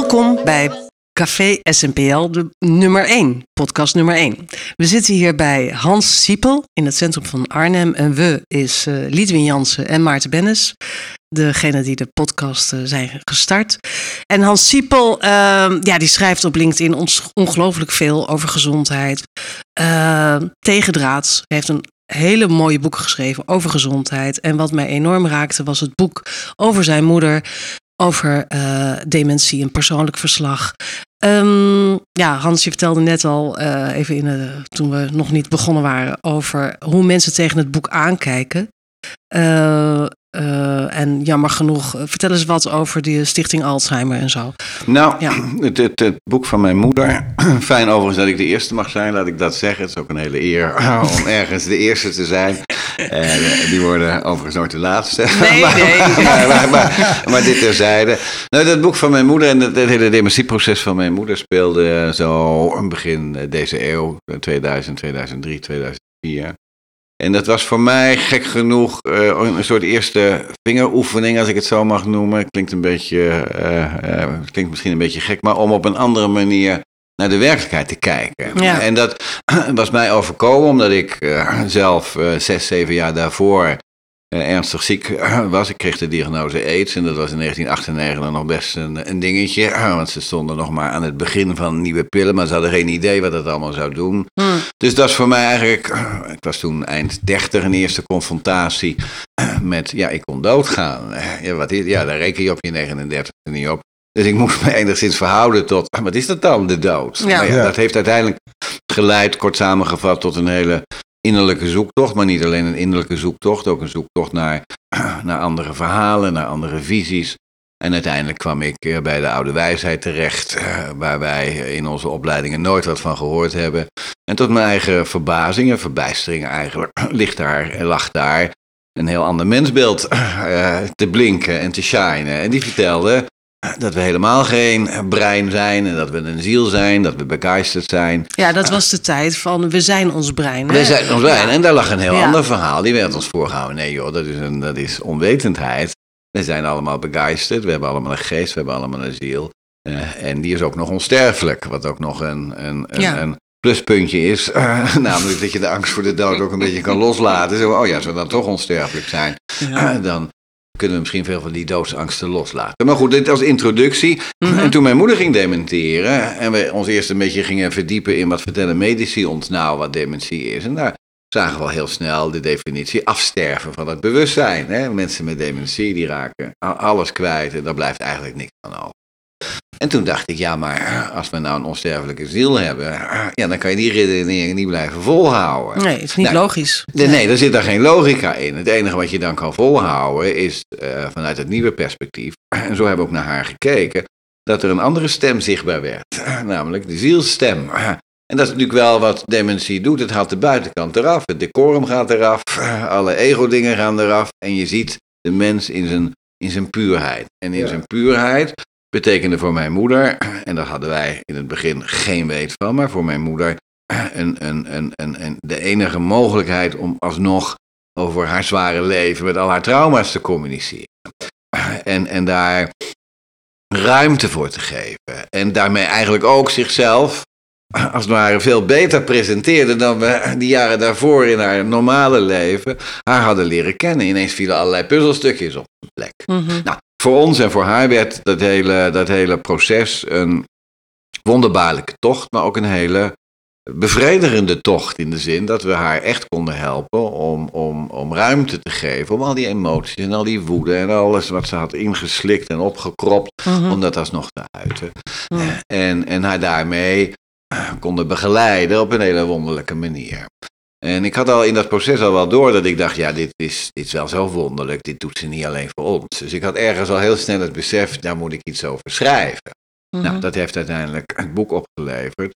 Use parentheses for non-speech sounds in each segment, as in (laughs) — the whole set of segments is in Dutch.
Welkom bij Café SNPL, de nummer 1, podcast nummer 1. We zitten hier bij Hans Siepel in het centrum van Arnhem. En we is uh, Lidwin Jansen en Maarten Bennis. Degene die de podcast uh, zijn gestart. En Hans Siepel, uh, ja, die schrijft op LinkedIn ons ongelooflijk veel over gezondheid. Uh, tegendraads. Hij heeft een hele mooie boeken geschreven over gezondheid. En wat mij enorm raakte was het boek over zijn moeder over uh, dementie, een persoonlijk verslag. Um, ja, Hans, je vertelde net al, uh, even in de, toen we nog niet begonnen waren, over hoe mensen tegen het boek aankijken. Uh, uh, en jammer genoeg, vertel eens wat over die Stichting Alzheimer en zo. Nou, ja. (clears throat) het, het, het, boek van mijn moeder. (clears throat) Fijn overigens dat ik de eerste mag zijn, laat ik dat zeggen. Het is ook een hele eer (laughs) om ergens de eerste te zijn. En die worden overigens nooit de laatste. (laughs) Nee, maar, nee. (laughs) Maar, maar, maar, maar, dit terzijde. Nou, dat boek van mijn moeder en het, het hele dementieproces van mijn moeder speelde zo begin deze eeuw, 2000, 2003, 2004. En dat was voor mij gek genoeg uh, een soort eerste vingeroefening, als ik het zo mag noemen. Klinkt een beetje, uh, uh, klinkt misschien een beetje gek, maar om op een andere manier naar de werkelijkheid te kijken. Ja. En dat (clears throat) was mij overkomen omdat ik zelf zes, zeven jaar daarvoor ernstig ziek was. Ik kreeg de diagnose AIDS en dat was in 1998 nog best een, een dingetje. Want ze stonden nog maar aan het begin van nieuwe pillen, maar ze hadden geen idee wat dat allemaal zou doen. Hmm. Dus dat is voor mij eigenlijk, ik was toen eind 30, een eerste confrontatie met, ja, ik kon doodgaan. Ja, wat is, ja daar reken je op je 39 niet op. Dus ik moest me enigszins verhouden tot, wat is dat dan, de dood? Ja. Nou Ja. Dat heeft uiteindelijk geleid, kort samengevat, tot een hele innerlijke zoektocht. Maar niet alleen een innerlijke zoektocht, ook een zoektocht naar, (clears throat) naar andere verhalen, naar andere visies. En uiteindelijk kwam ik eh, bij de oude wijsheid terecht, eh, waar wij in onze opleidingen nooit wat van gehoord hebben. En tot mijn eigen verbazing en verbijstering eigenlijk (clears throat) ligt daar, lag daar een heel ander mensbeeld (clears throat) eh, te blinken en te shinen. En die vertelde dat we helemaal geen brein zijn en dat we een ziel zijn, dat we begeisterd zijn. Ja, dat was de tijd van we zijn ons brein. hè? We zijn ons brein. Ja. En daar lag een heel Ja. ander verhaal. Die werd ons voorgehouden. Nee joh, dat is, een, dat is onwetendheid. We zijn allemaal begeisterd. We hebben allemaal een geest. We hebben allemaal een ziel. Eh, en die is ook nog onsterfelijk. Wat ook nog een, een, een, Ja. een pluspuntje is. (laughs) Eh, namelijk dat je de angst voor de dood ook een beetje kan loslaten. Zo, oh ja, als we dan toch onsterfelijk zijn. Ja. eh, dan kunnen we misschien veel van die doodsangsten loslaten. Maar goed, dit als introductie. Mhm. En toen mijn moeder ging dementeren en we ons eerst een beetje gingen verdiepen in wat vertellen medici ons nou wat dementie is. En daar zagen we al heel snel de definitie afsterven van het bewustzijn. Hè? Mensen met dementie die raken alles kwijt en daar blijft eigenlijk niks van over. En toen dacht ik, ja, maar als we nou een onsterfelijke ziel hebben, ja, dan kan je die redenering niet blijven volhouden. Nee, het is niet Nou, logisch. Nee, nee, er zit daar geen logica in. Het enige wat je dan kan volhouden is eh, vanuit het nieuwe perspectief, en zo hebben we ook naar haar gekeken, dat er een andere stem zichtbaar werd, (clears throat) namelijk de zielsstem. (clears throat) En dat is natuurlijk wel wat dementie doet. Het haalt de buitenkant eraf, het decorum gaat eraf, (clears throat) alle ego-dingen gaan eraf en je ziet de mens in zijn, in zijn puurheid. En in Ja. zijn puurheid betekende voor mijn moeder, en daar hadden wij in het begin geen weet van, maar voor mijn moeder een, een, een, een, een, de enige mogelijkheid om alsnog over haar zware leven met al haar trauma's te communiceren. En, en daar ruimte voor te geven. En daarmee eigenlijk ook zichzelf, als het ware, veel beter presenteerde dan we die jaren daarvoor in haar normale leven haar hadden leren kennen. Ineens vielen allerlei puzzelstukjes op de plek. Mhm. Nou, voor ons en voor haar werd dat hele, dat hele proces een wonderbaarlijke tocht, maar ook een hele bevredigende tocht. In de zin dat we haar echt konden helpen om, om, om ruimte te geven. Om al die emoties en al die woede en alles wat ze had ingeslikt en opgekropt. Mhm. Om dat alsnog te uiten. Mhm. En, en haar daarmee eh, konden begeleiden op een hele wonderlijke manier. En ik had al in dat proces al wel door dat ik dacht, ja, dit is, dit is wel zo wonderlijk. Dit doet ze niet alleen voor ons. Dus ik had ergens al heel snel het besef, daar moet ik iets over schrijven. Mhm. Nou, dat heeft uiteindelijk het boek opgeleverd.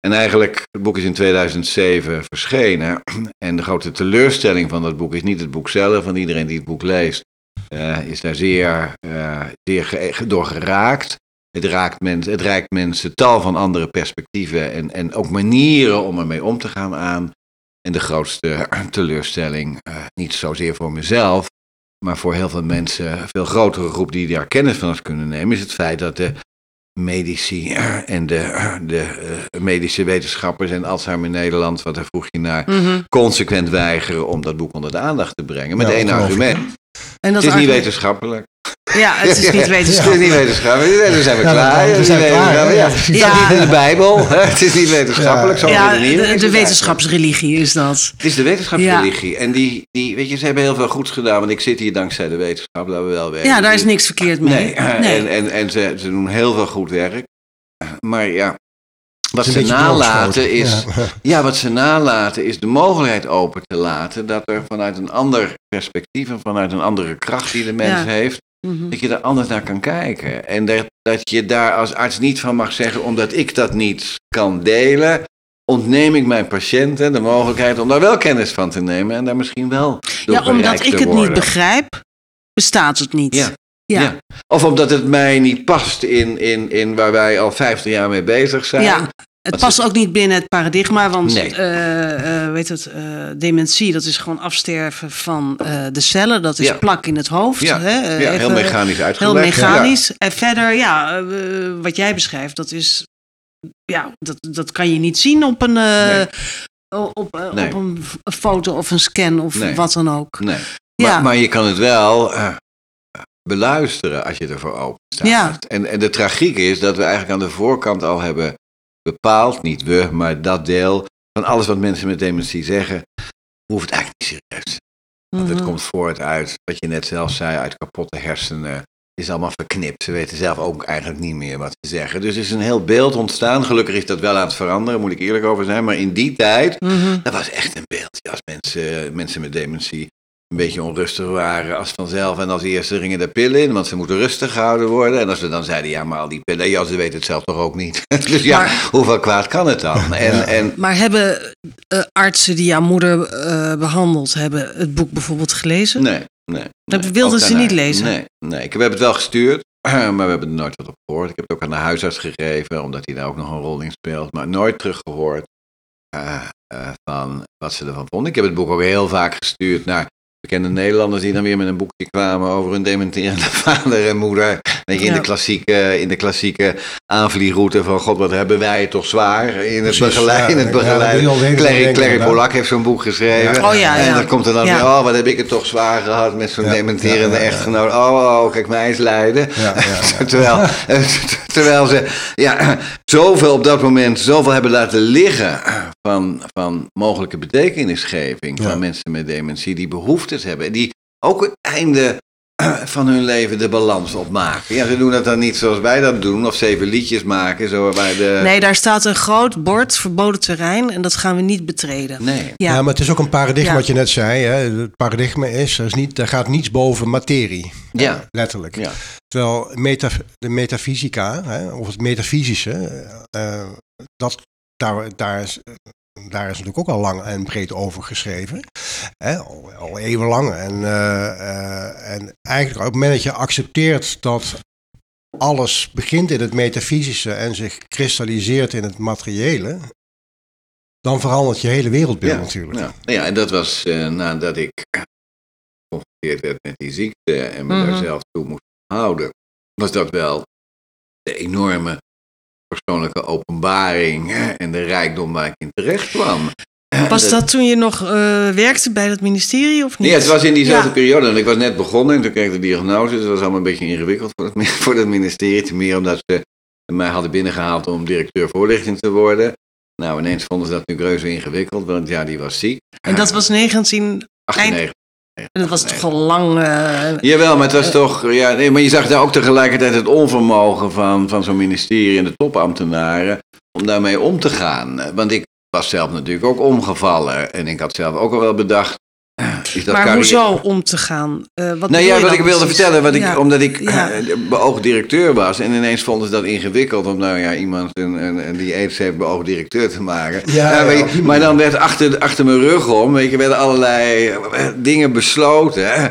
En eigenlijk, het boek is in 2007 verschenen. En de grote teleurstelling van dat boek is niet het boek zelf, want iedereen die het boek leest, eh, is daar zeer, eh, zeer door geraakt. Het, raakt mensen, het reikt mensen tal van andere perspectieven en, en ook manieren om ermee om te gaan aan. En de grootste (clears throat) teleurstelling, eh, niet zozeer voor mezelf, maar voor heel veel mensen, een veel grotere groep die daar kennis van had kunnen nemen, is het feit dat de medici (clears throat) en de, (clears throat) de eh, medische wetenschappers en Alzheimer Nederland, wat daar vroeg je naar, Mhm. consequent weigeren om dat boek onder de aandacht te brengen. Met Ja, één argument. En dat Het is niet wetenschappelijk. Ja, het is niet (laughs) Het is wetenschappelijk. niet wetenschappelijk. Dan zijn we klaar. dan- dan zijn we Het wetenschappelijk. Staat Ja. niet in de Bijbel. Het is niet wetenschappelijk. Zo Ja, de, de wetenschapsreligie is dat. Het is de wetenschapsreligie. En die, die, weet je, ze hebben heel veel goeds gedaan. Want ik zit hier dankzij de wetenschap, laten we wel weten. Ja, daar is niks verkeerd mee. Nee, en, en, en ze, ze doen heel veel goed werk. Maar ja, wat ze nalaten is... Ja. (laughs) Ja, wat ze nalaten is de mogelijkheid open te laten... dat er vanuit een ander perspectief en vanuit een andere kracht die de mens Ja. heeft... Mhm. dat je er anders naar kan kijken. En dat, dat je daar als arts niet van mag zeggen... omdat ik dat niet kan delen... ontneem ik mijn patiënten de mogelijkheid om daar wel kennis van te nemen... en daar misschien wel door Ja, omdat ik het niet begrijp, bestaat het niet. Ja. Ja. Ja. Of omdat het mij niet past in, in, in waar wij al 50 jaar mee bezig zijn. Ja, het past ook niet binnen het paradigma, want Nee. eh, eh, weet het, eh, dementie, dat is gewoon afsterven van de cellen. Dat is Ja. plak in het hoofd. Ja, Hè? ja, heel mechanisch Heel uitgelegd. mechanisch. En verder, ja, wat jij beschrijft, dat is, ja, dat, dat kan je niet zien op een, Nee. op, Nee. op een foto of een scan of wat dan ook. Nee. Maar, maar je kan het wel beluisteren als je ervoor open staat. Ja. En, en de tragiek is dat we eigenlijk aan de voorkant al hebben bepaald, niet we, maar dat deel van alles wat mensen met dementie zeggen, hoeft eigenlijk niet serieus. Want het Mhm. komt voort uit, wat je net zelf zei, uit kapotte hersenen. Is allemaal verknipt. Ze weten zelf ook eigenlijk niet meer wat ze zeggen. Dus er is een heel beeld ontstaan. Gelukkig is dat wel aan het veranderen, moet ik eerlijk over zijn. Maar in die tijd, Mhm. dat was echt een beeld. Ja, als mensen, mensen met dementie een beetje onrustig waren als vanzelf. En als eerste gingen de pillen in, want ze moeten rustig gehouden worden. En als we dan zeiden, ja, maar al die pillen, ja, ze weten het zelf toch ook niet. (laughs) dus ja, Maar- hoeveel kwaad kan het dan? En, Ja. en Maar hebben eh, artsen die jouw moeder eh, behandeld hebben het boek bijvoorbeeld gelezen? Nee, nee. Dat nee. wilden ze niet lezen? Nee, nee. Ik, we hebben het wel gestuurd, (clears throat) maar we hebben er nooit wat op gehoord. Ik heb het ook aan de huisarts gegeven, omdat hij daar ook nog een rol in speelt. Maar nooit teruggehoord eh, eh, van wat ze ervan vonden. Ik heb het boek ook heel vaak gestuurd naar bekende Nederlanders die dan weer met een boekje kwamen over hun dementerende (laughs) vader en moeder. Weet je, in, Ja. de klassieke, in de klassieke aanvliegroute van god, wat hebben wij toch zwaar in het begeleiden. ja. het begeleiden. Clary. Polak heeft zo'n boek geschreven. Ja. Oh ja, En ja. dan komt er dan Ja. weer, oh, wat heb ik het toch zwaar gehad met zo'n Ja, dementerende ja, ja, ja. echtgenoot. Oh, oh, kijk mij eens lijden. Ja, ja, ja. (laughs) terwijl, (laughs) terwijl ze ja, zoveel op dat moment, zoveel hebben laten liggen van, van mogelijke betekenisgeving Ja. van mensen met dementie die behoeftes hebben. Die ook het einde (clears throat) van hun leven de balans opmaken. Ja, ze doen dat dan niet zoals wij dat doen, of zeven liedjes maken, zo waar de... Nee, daar staat een groot bord, verboden terrein, en dat gaan we niet betreden. Nee. Ja, Ja, maar het is ook een paradigma Ja. wat je net zei. Hè? Het paradigma is, er, is niet, er gaat niets boven materie. Ja. Letterlijk. Ja. Terwijl meta, de metafysica, hè, of het metafysische, eh, dat, daar, daar, is, daar is natuurlijk ook al lang en breed over geschreven. Hè, al, al eeuwenlang. En, eh, eh, en eigenlijk op het moment dat je accepteert dat alles begint in het metafysische en zich kristalliseert in het materiële, dan verandert je hele wereldbeeld natuurlijk. Ja, ja, en dat was eh, nadat ik geconfronteerd werd met die ziekte en me Mhm. daar zelf toe moest houden, was dat wel de enorme persoonlijke openbaring hè, en de rijkdom waar ik in terecht kwam. (laughs) Was dat toen je nog eh, werkte bij het ministerie of niet? Nee, het was in diezelfde Ja. periode. En ik was net begonnen en toen kreeg ik de diagnose. Dus dat was allemaal een beetje ingewikkeld voor het, (laughs) voor het ministerie. Te meer omdat ze mij hadden binnengehaald om directeur voorlichting te worden. Nou, ineens vonden ze dat nu reuze ingewikkeld, want ja, die was ziek. En dat was 19... 98. En dat was toch al lang... Jawel, maar het was toch. Ja, nee, maar je zag daar ook tegelijkertijd het onvermogen van, van zo'n ministerie en de topambtenaren. om daarmee om te gaan. Want ik was zelf natuurlijk ook omgevallen. En ik had zelf ook al wel bedacht. Eh, Is dat maar carrière- hoezo om te gaan? Eh, wat Nou ja, wat ik wilde precies? vertellen, wat ik, Ja. omdat ik Ja. (laughs) eh, beoogd directeur was. En ineens vonden ze dat ingewikkeld om nou ja, iemand een, een, een die aids heeft beoogd directeur te maken. Ja, je, die maar dan werd achter, achter mijn rug om, weet je, werden allerlei eh, dingen besloten. Hè,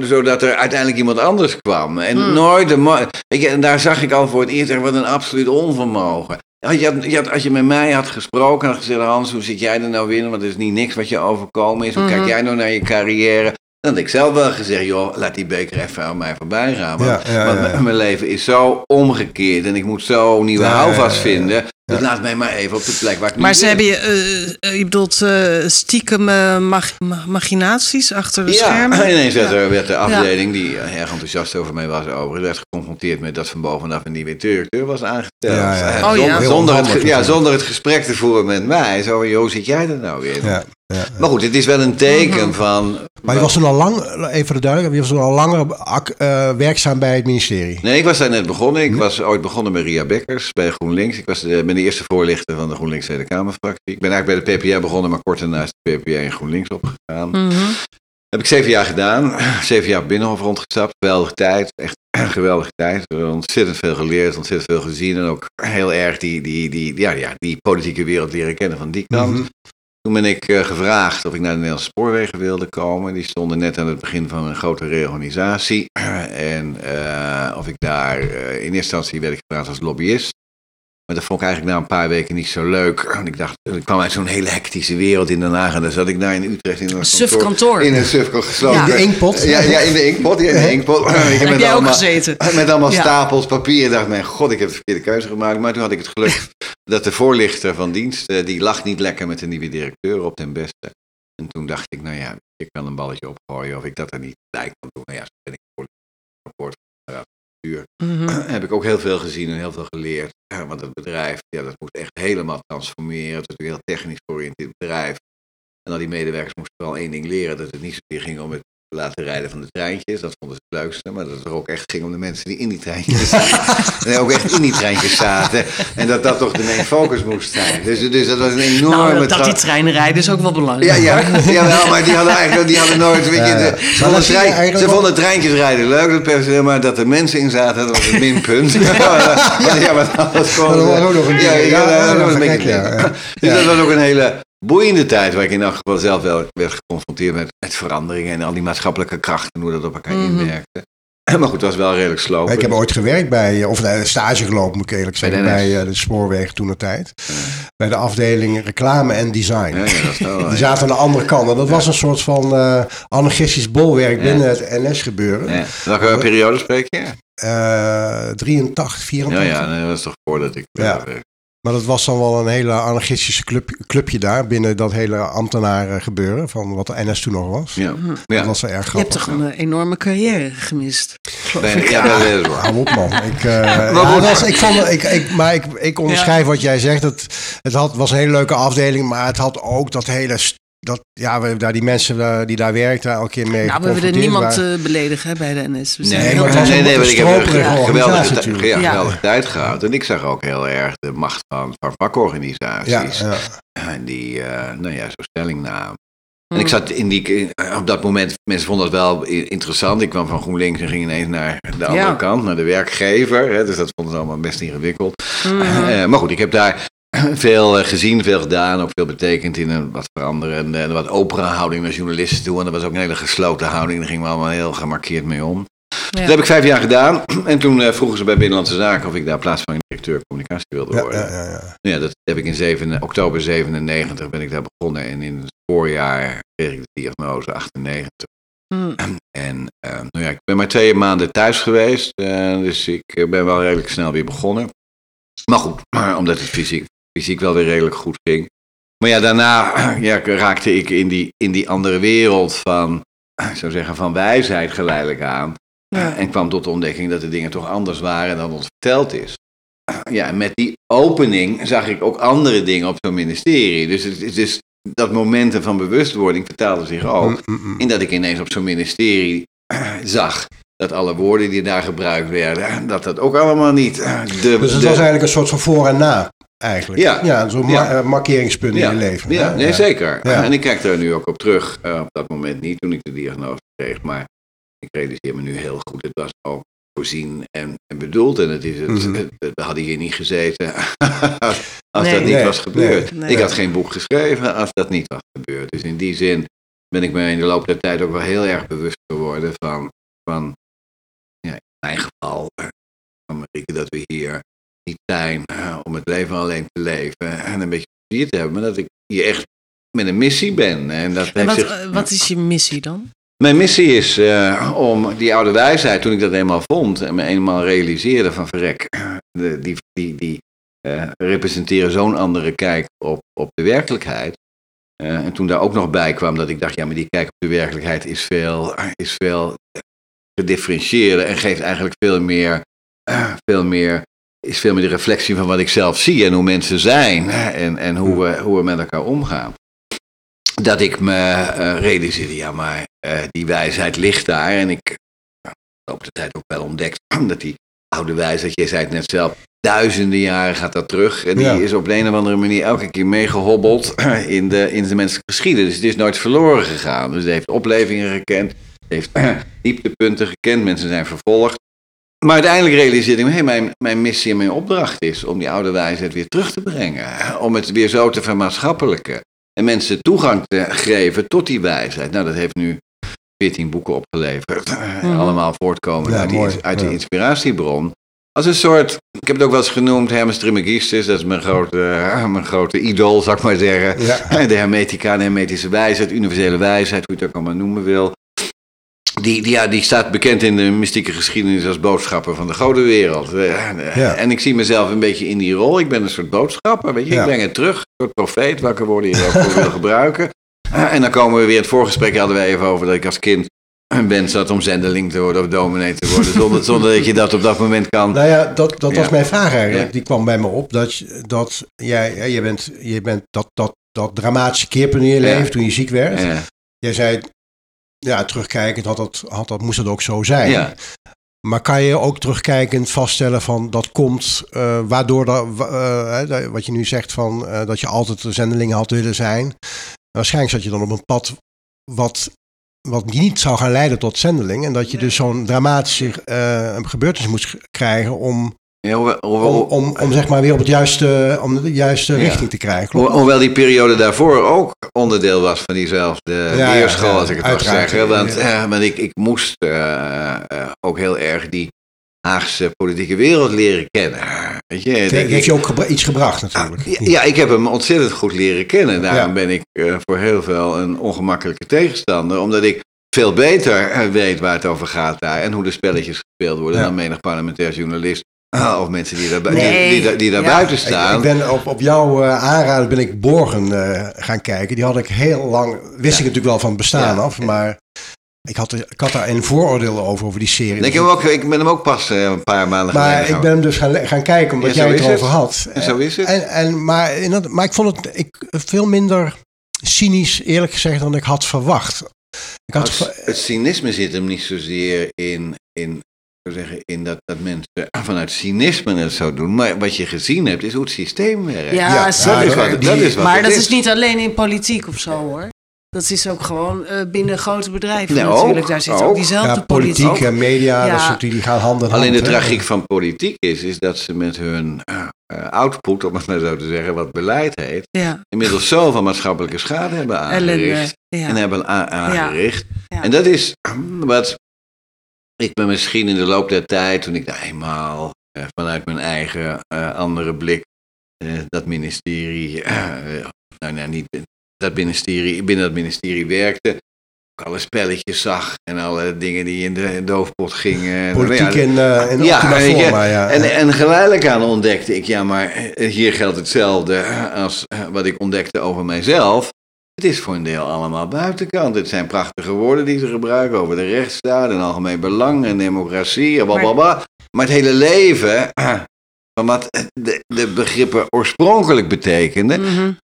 zodat er uiteindelijk iemand anders kwam. En Hmm. nooit mo- weet je, en daar zag ik al voor het eerst wat een absoluut onvermogen. Had je, had- je had- als je met mij had gesproken en had gezegd, Hans, hoe zit jij er nou in? Want er is niet niks wat je overkomen is. Hoe Mhm. kijk jij nou naar je carrière? Dan had ik zelf wel gezegd, joh, laat die beker even aan mij voorbij gaan. Want, Ja, ja, want ja, mijn leven is zo omgekeerd en ik moet zo nieuwe houvast vinden. Dus laat mij maar even op de plek waar ik nu Maar ze hebben je, eh, eh, je bedoelt eh, stiekem mag- machinaties achter de Ja, schermen? (laughs) ineens werd, Ja. er, werd de afdeling, die erg enthousiast over mij was, over, werd geconfronteerd met dat van bovenaf een nieuwe directeur was aangesteld. Ja, ja. Oh, zon- ja. Heel Zonder, het, ja, zonder het gesprek te voeren met mij. Zo van, joh, hoe zit jij er nou weer? Ja, ja. Maar goed, het is wel een teken Mhm. van... Maar je was toen al lang, even voor de duidelijkheid, je was toen al langer ak- eh, werkzaam bij het ministerie. Nee, ik was daar net begonnen. Hm? Ik was ooit begonnen bij Ria Bekkers bij GroenLinks. Ik was de, ben de eerste voorlichter van de GroenLinks Tweede Kamerfractie. Ik ben eigenlijk bij de PPA begonnen, maar kort daarna is de PPA in GroenLinks opgegaan. Mhm. Heb ik zeven jaar gedaan. Zeven jaar Binnenhof rondgestapt. Geweldige tijd. Echt een geweldige tijd. Ontzettend veel geleerd, ontzettend veel gezien. En ook heel erg die, die, die, ja, ja, die politieke wereld leren kennen van die kant. Mhm. Toen ben ik eh, gevraagd of ik naar de Nederlandse spoorwegen wilde komen. Die stonden net aan het begin van een grote reorganisatie. (clears throat) en eh, of ik daar, eh, in eerste instantie werd ik gevraagd als lobbyist. Maar dat vond ik eigenlijk na een paar weken niet zo leuk. Want ik dacht, ik kwam uit zo'n hele hectische wereld in Den Haag. En dan zat ik daar in Utrecht in een Suf kantoor-. In een sufko gesloten. Ja. De inkpot. Ja, ja, in de inkpot. Ja, in de inkpot. Ik Daar heb met jij ook allemaal- gezeten. met allemaal Ja. stapels papier. Ik dacht, mijn god, ik heb de verkeerde keuze gemaakt. Maar toen had ik het geluk (laughs) dat de voorlichter van dienst, eh, die lag niet lekker met de nieuwe directeur op ten beste. En toen dacht ik, nou ja, ik kan een balletje opgooien of ik dat er niet bij kan doen. Nou ja, zo ben ik voorlichter Mhm. (clears throat) Heb ik ook heel veel gezien en heel veel geleerd. Want het bedrijf, ja, dat moest echt helemaal transformeren. Het was een heel technisch georiënteerd bedrijf. En al die medewerkers moesten wel één ding leren. Dat het niet zozeer ging om het laten rijden van de treintjes. Dat vonden ze het leukste. Maar dat het er ook echt ging om de mensen die in die treintjes (laughs) zaten. en ook echt in die treintjes zaten. En dat dat toch de main focus moest zijn. Dus, dus dat was een enorme... Nou, dat, dat die treinen rijden is ook wel belangrijk. ja, ja, jawel, maar die hadden eigenlijk die hadden nooit, weet je, de- ze, vonden trein- ze treintjes rijden leuk, dat personeel, maar dat er mensen in zaten, dat was een minpunt. (laughs) (laughs) ja, maar dat was gewoon... Dat was ook nog een ja, ding. ja, Ja, dat was een beetje gek, ja, ja. Dus Ja. dat was ook een hele boeiende tijd, waar ik in elk geval zelf wel werd geconfronteerd met, met veranderingen en al die maatschappelijke krachten, hoe dat op elkaar Mhm. inwerkte. (clears throat) Maar goed, het was wel redelijk slopen. Ik heb ooit gewerkt bij, eh, of nee, stage gelopen moet ik eerlijk zeggen, bij eh, de spoorwegen toen de tijd. Bij de afdeling reclame en design. Ja, ja, dat wel, (laughs) Die zaten aan de andere kant. En dat was een soort van eh anarchistisch bolwerk Ja. binnen het NS-gebeuren. ja. Welke periode spreek je? Eh 83, 84. Ja, ja, nee, dat was toch voordat ik... Ja. Maar dat was dan wel een hele anarchistische club, clubje daar binnen dat hele ambtenaren gebeuren van wat de NS toen nog was. ja. Ja. Dat was wel erg Je hebt grappig. toch een eh, enorme carrière gemist. Nee, ik. ja, dat is waar. Hou op man. Ik, eh, (laughs) Maar ja, goed. dat was, ik vond, ik, ik, maar ik, ik onderschrijf wat jij zegt. Het, het had, was een hele leuke afdeling, maar het had ook dat hele... Dat, ja, we, daar die mensen eh, die daar werkten elke keer mee Nou, we willen niemand eh, beledigen hè, bij de NS. We zijn Nee, maar het was nee, een nee, maar ik heb een geweldige, tijd- natuurlijk. ja, Ja. geweldige tijd gehad. En ik zag ook heel erg de macht van, vakorganisaties. ja. En die, eh, nou ja, zo stelling namen. En Mm. ik zat in die, op dat moment, mensen vonden het wel interessant. Ik kwam van GroenLinks en ging ineens naar de andere Ja. kant, naar de werkgever. Hè, dus dat vonden ze allemaal best ingewikkeld. Eh, maar goed, ik heb daar (clears throat) veel eh, gezien, veel gedaan, ook veel betekend in een wat veranderende en wat opere houding naar journalisten toe. En dat was ook een hele gesloten houding, daar gingen we allemaal heel gemarkeerd mee om. Ja. Dat heb ik vijf jaar gedaan. (clears throat) En toen eh, vroegen ze bij Binnenlandse Zaken of ik daar plaatsvervangend directeur communicatie wilde Ja, worden. ja, ja, ja. Nou Ja, dat heb ik in zeven, oktober 97 ben ik daar begonnen. En in het voorjaar kreeg ik de diagnose 98. Mhm. (clears throat) En eh, nou ja, ik ben maar twee maanden thuis geweest. eh, dus ik eh, ben wel redelijk snel weer begonnen. Maar goed, omdat het fysiek, fysiek wel weer redelijk goed ging. Maar ja, daarna (clears throat) ja, raakte ik in die, in die andere wereld van, ik zou zeggen, van wijsheid geleidelijk aan. Ja. En kwam tot de ontdekking dat de dingen toch anders waren dan ons verteld is. Ja, en met die opening zag ik ook andere dingen op zo'n ministerie. Dus, het, is dus dat momenten van bewustwording vertaalde zich ook. Mm, mm, mm. In dat ik ineens op zo'n ministerie (clears throat) zag dat alle woorden die daar gebruikt werden, dat dat ook allemaal niet eh, de... Dus het de- was eigenlijk een soort van voor en na, eigenlijk. Ja. ja zo'n Ja. eh, markeringspunt ja, in je leven. Ja, hè? nee, zeker. Ja. En ik kijk daar nu ook op terug. Eh, op dat moment niet, toen ik de diagnose kreeg. Maar ik realiseer me nu heel goed. Het was ook voorzien en, en bedoeld. En het is het, Mhm. het- het- we hadden hier niet gezeten (laughs) als Nee. dat niet Nee, was gebeurd. nee. Ik had geen boek geschreven als dat niet was gebeurd. Dus in die zin ben ik me in de loop der tijd ook wel heel erg bewust geworden van, van mijn geval, eh, dat we hier niet zijn eh, om het leven alleen te leven en een beetje plezier te hebben, maar dat ik hier echt met een missie ben. En dat En wat, zich, eh, wat is je missie dan? Mijn missie is om die oude wijsheid, toen ik dat eenmaal vond en me eenmaal realiseerde van verrek, de, die, die, die representeren zo'n andere kijk op, op de werkelijkheid. En toen daar ook nog bij kwam dat ik dacht, ja, maar die kijk op de werkelijkheid is veel, is veel gedifferentieerder en geeft eigenlijk veel meer, veel meer, is veel meer de reflectie van wat ik zelf zie en hoe mensen zijn en, en hoe, we, hoe we met elkaar omgaan. Dat ik me uh, realiseerde, ja, maar uh, die wijsheid ligt daar. En ik nou, op de tijd ook wel ontdekt (clears throat) dat die oude wijsheid, jij zei het net zelf, duizenden jaren gaat dat terug. En die ja. is op de een of andere manier elke keer meegehobbeld (clears throat) in de, in de menselijke geschiedenis. Dus het is nooit verloren gegaan. Dus het heeft oplevingen gekend, heeft (clears throat) dieptepunten gekend, mensen zijn vervolgd. Maar uiteindelijk realiseerde ik me, hey, mijn, mijn missie en mijn opdracht is om die oude wijsheid weer terug te brengen. Om het weer zo te vermaatschappelijken. En mensen toegang te geven tot die wijsheid. Nou, dat heeft nu 14 boeken opgeleverd. (clears throat) Mm. Allemaal voortkomen ja, uit, die, uit ja. inspiratiebron. Als een soort, ik heb het ook wel eens genoemd, Hermes Trismegistus, dat is mijn grote, (laughs) mijn grote idool, zou ik maar zeggen. Ja. (laughs) De hermetica, de hermetische wijsheid, universele wijsheid, hoe je het ook allemaal noemen wil. Die, die, ja, die staat bekend in de mystieke geschiedenis als boodschapper van de godenwereld. Ja. En ik zie mezelf een beetje in die rol. Ik ben een soort boodschapper, weet je. Ik breng het terug, een soort profeet, welke woorden je ook voor wil (laughs) gebruiken. En dan komen we weer, het voorgesprek hadden we even over dat ik als kind een wens had om zendeling te worden of dominee te worden, zonder, (laughs) zonder dat je dat op dat moment kan. Nou ja, dat, dat was mijn vraag eigenlijk. Die kwam bij me op, dat, dat jij, je bent, je bent dat, dat, dat dramatische keerpunt in je leven toen je ziek werd. Jij zei, ja, terugkijkend had dat, had dat, moest dat ook zo zijn. Ja. Maar kan je ook terugkijkend vaststellen van dat komt uh, waardoor dat, uh, wat je nu zegt van uh, dat je altijd de zendelingen had willen zijn. Waarschijnlijk zat je dan op een pad wat, wat niet zou gaan leiden tot zendeling. En dat je dus zo'n dramatische gebeurtenis moest krijgen om ja, hoewel, om, om, om, zeg maar weer op het juiste, om de juiste ja. richting te krijgen. Klopt. Hoewel die periode daarvoor ook onderdeel was van diezelfde ja, leerschool, als ik het mag zeggen. Want, ja. want ik, ik moest uh, uh, ook heel erg die Haagse politieke wereld leren kennen. Weet je, heeft je ook gebra iets gebracht natuurlijk. Ja, ja, ik heb hem ontzettend goed leren kennen. Daarom ben ik uh, voor heel veel een ongemakkelijke tegenstander. Omdat ik veel beter weet waar het over gaat daar. En hoe de spelletjes gespeeld worden dan menig parlementair journalist. Ah, (laughs) of mensen die daar, nee. die, die, die daar ja, buiten staan. Ik, ik, ben op, op jouw uh, aanraden ben ik Borgen uh, gaan kijken. Die had ik heel lang, wist ja. ik natuurlijk wel van het bestaan ja. af, maar ik had, ik had daar een vooroordeel over, over die serie. Nee, ik, heb ook, ik ben hem ook pas uh, een paar maanden maar geleden. Maar ik ben hem dus gaan, gaan kijken, omdat jij het erover had. En zo is het. En, en, maar, in dat, maar ik vond het ik, veel minder cynisch, eerlijk gezegd, dan ik had verwacht. Ik had nou, het cynisme zit hem niet zozeer in, in zeggen, in dat, dat mensen vanuit cynisme het zo doen. Maar wat je gezien hebt, is hoe het systeem werkt. Ja, ja dat, is wat, dat is wat Maar dat is. is niet alleen in politiek of zo hoor. Dat is ook gewoon uh, binnen grote bedrijven nee, natuurlijk. Ook, Daar zit ook, ook diezelfde ja, politiek. Politiek en media, ja. dat die gaan hand in hand. Alleen de tragiek van politiek is, is dat ze met hun uh, output, om het maar zo te zeggen, wat beleid heet, ja. inmiddels zoveel maatschappelijke schade hebben aangericht. Ellende, en hebben aangericht. En dat is wat ik ben misschien in de loop der tijd, toen ik daar eenmaal uh, vanuit mijn eigen uh, andere blik uh, dat ministerie, nou, nou niet dat ministerie, binnen dat ministerie werkte, alle spelletjes zag en alle dingen die in de doofpot gingen. Politiek ja, in ja, forma, ja. En, en geleidelijk aan ontdekte ik, ja, maar hier geldt hetzelfde als wat ik ontdekte over mijzelf. Het is voor een deel allemaal buitenkant. Het zijn prachtige woorden die ze gebruiken over de rechtsstaat en algemeen belang en democratie en blablabla. Maar, maar het hele leven, (clears throat) van wat de, de begrippen oorspronkelijk betekenden. Mm -hmm.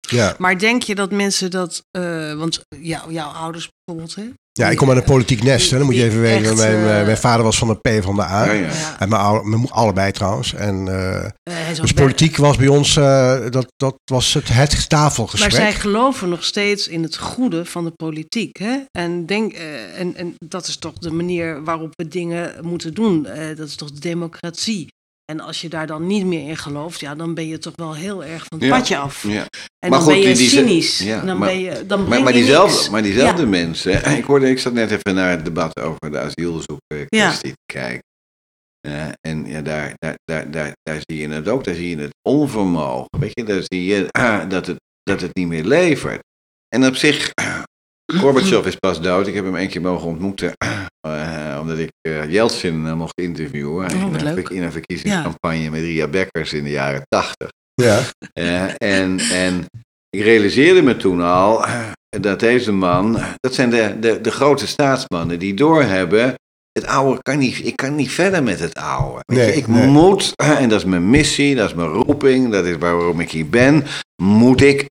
ja. Maar denk je dat mensen dat, uh, want jou, jouw ouders bijvoorbeeld, hè? Ja, ik kom uit een politiek nest. Hè. Dan moet je even weten. Echt, mijn, uh, mijn vader was van de P van de A. Ja, ja. En mijn, oude, mijn allebei trouwens. En, uh, dus politiek was bij ons, uh, dat, dat was het, het tafelgesprek. Maar zij geloven nog steeds in het goede van de politiek. Hè? En, denk, en, en dat is toch de manier waarop we dingen moeten doen. dat is toch de democratie. En als je daar dan niet meer in gelooft, ja, dan ben je toch wel heel erg van het ja, padje af. Ja. En maar dan goed, ben je die, cynisch. Ja, dan maar, ben je, dan maar, maar, diezelfde, maar diezelfde mensen, ik hoorde, ik zat net even naar het debat over de asielzoekkwestie ja. te kijken. Uh, en ja, daar, daar, daar, daar, daar zie je het ook, daar zie je het onvermogen. Weet je, daar zie je uh, dat, het, dat het niet meer levert. En op zich Gorbachev is pas dood. Ik heb hem één keer mogen ontmoeten. Eh, omdat ik eh Yeltsin eh, mocht interviewen. Oh, in, een, leuk. in een verkiezingscampagne met Ria Bekkers in de jaren tachtig. Ja. Eh, en, en ik realiseerde me toen al dat deze man, dat zijn de, de, de grote staatsmannen die doorhebben. Het oude kan niet, ik kan niet verder met het oude. Weet Nee, je, ik nee. moet, en dat is mijn missie, dat is mijn roeping, dat is waarom ik hier ben, moet ik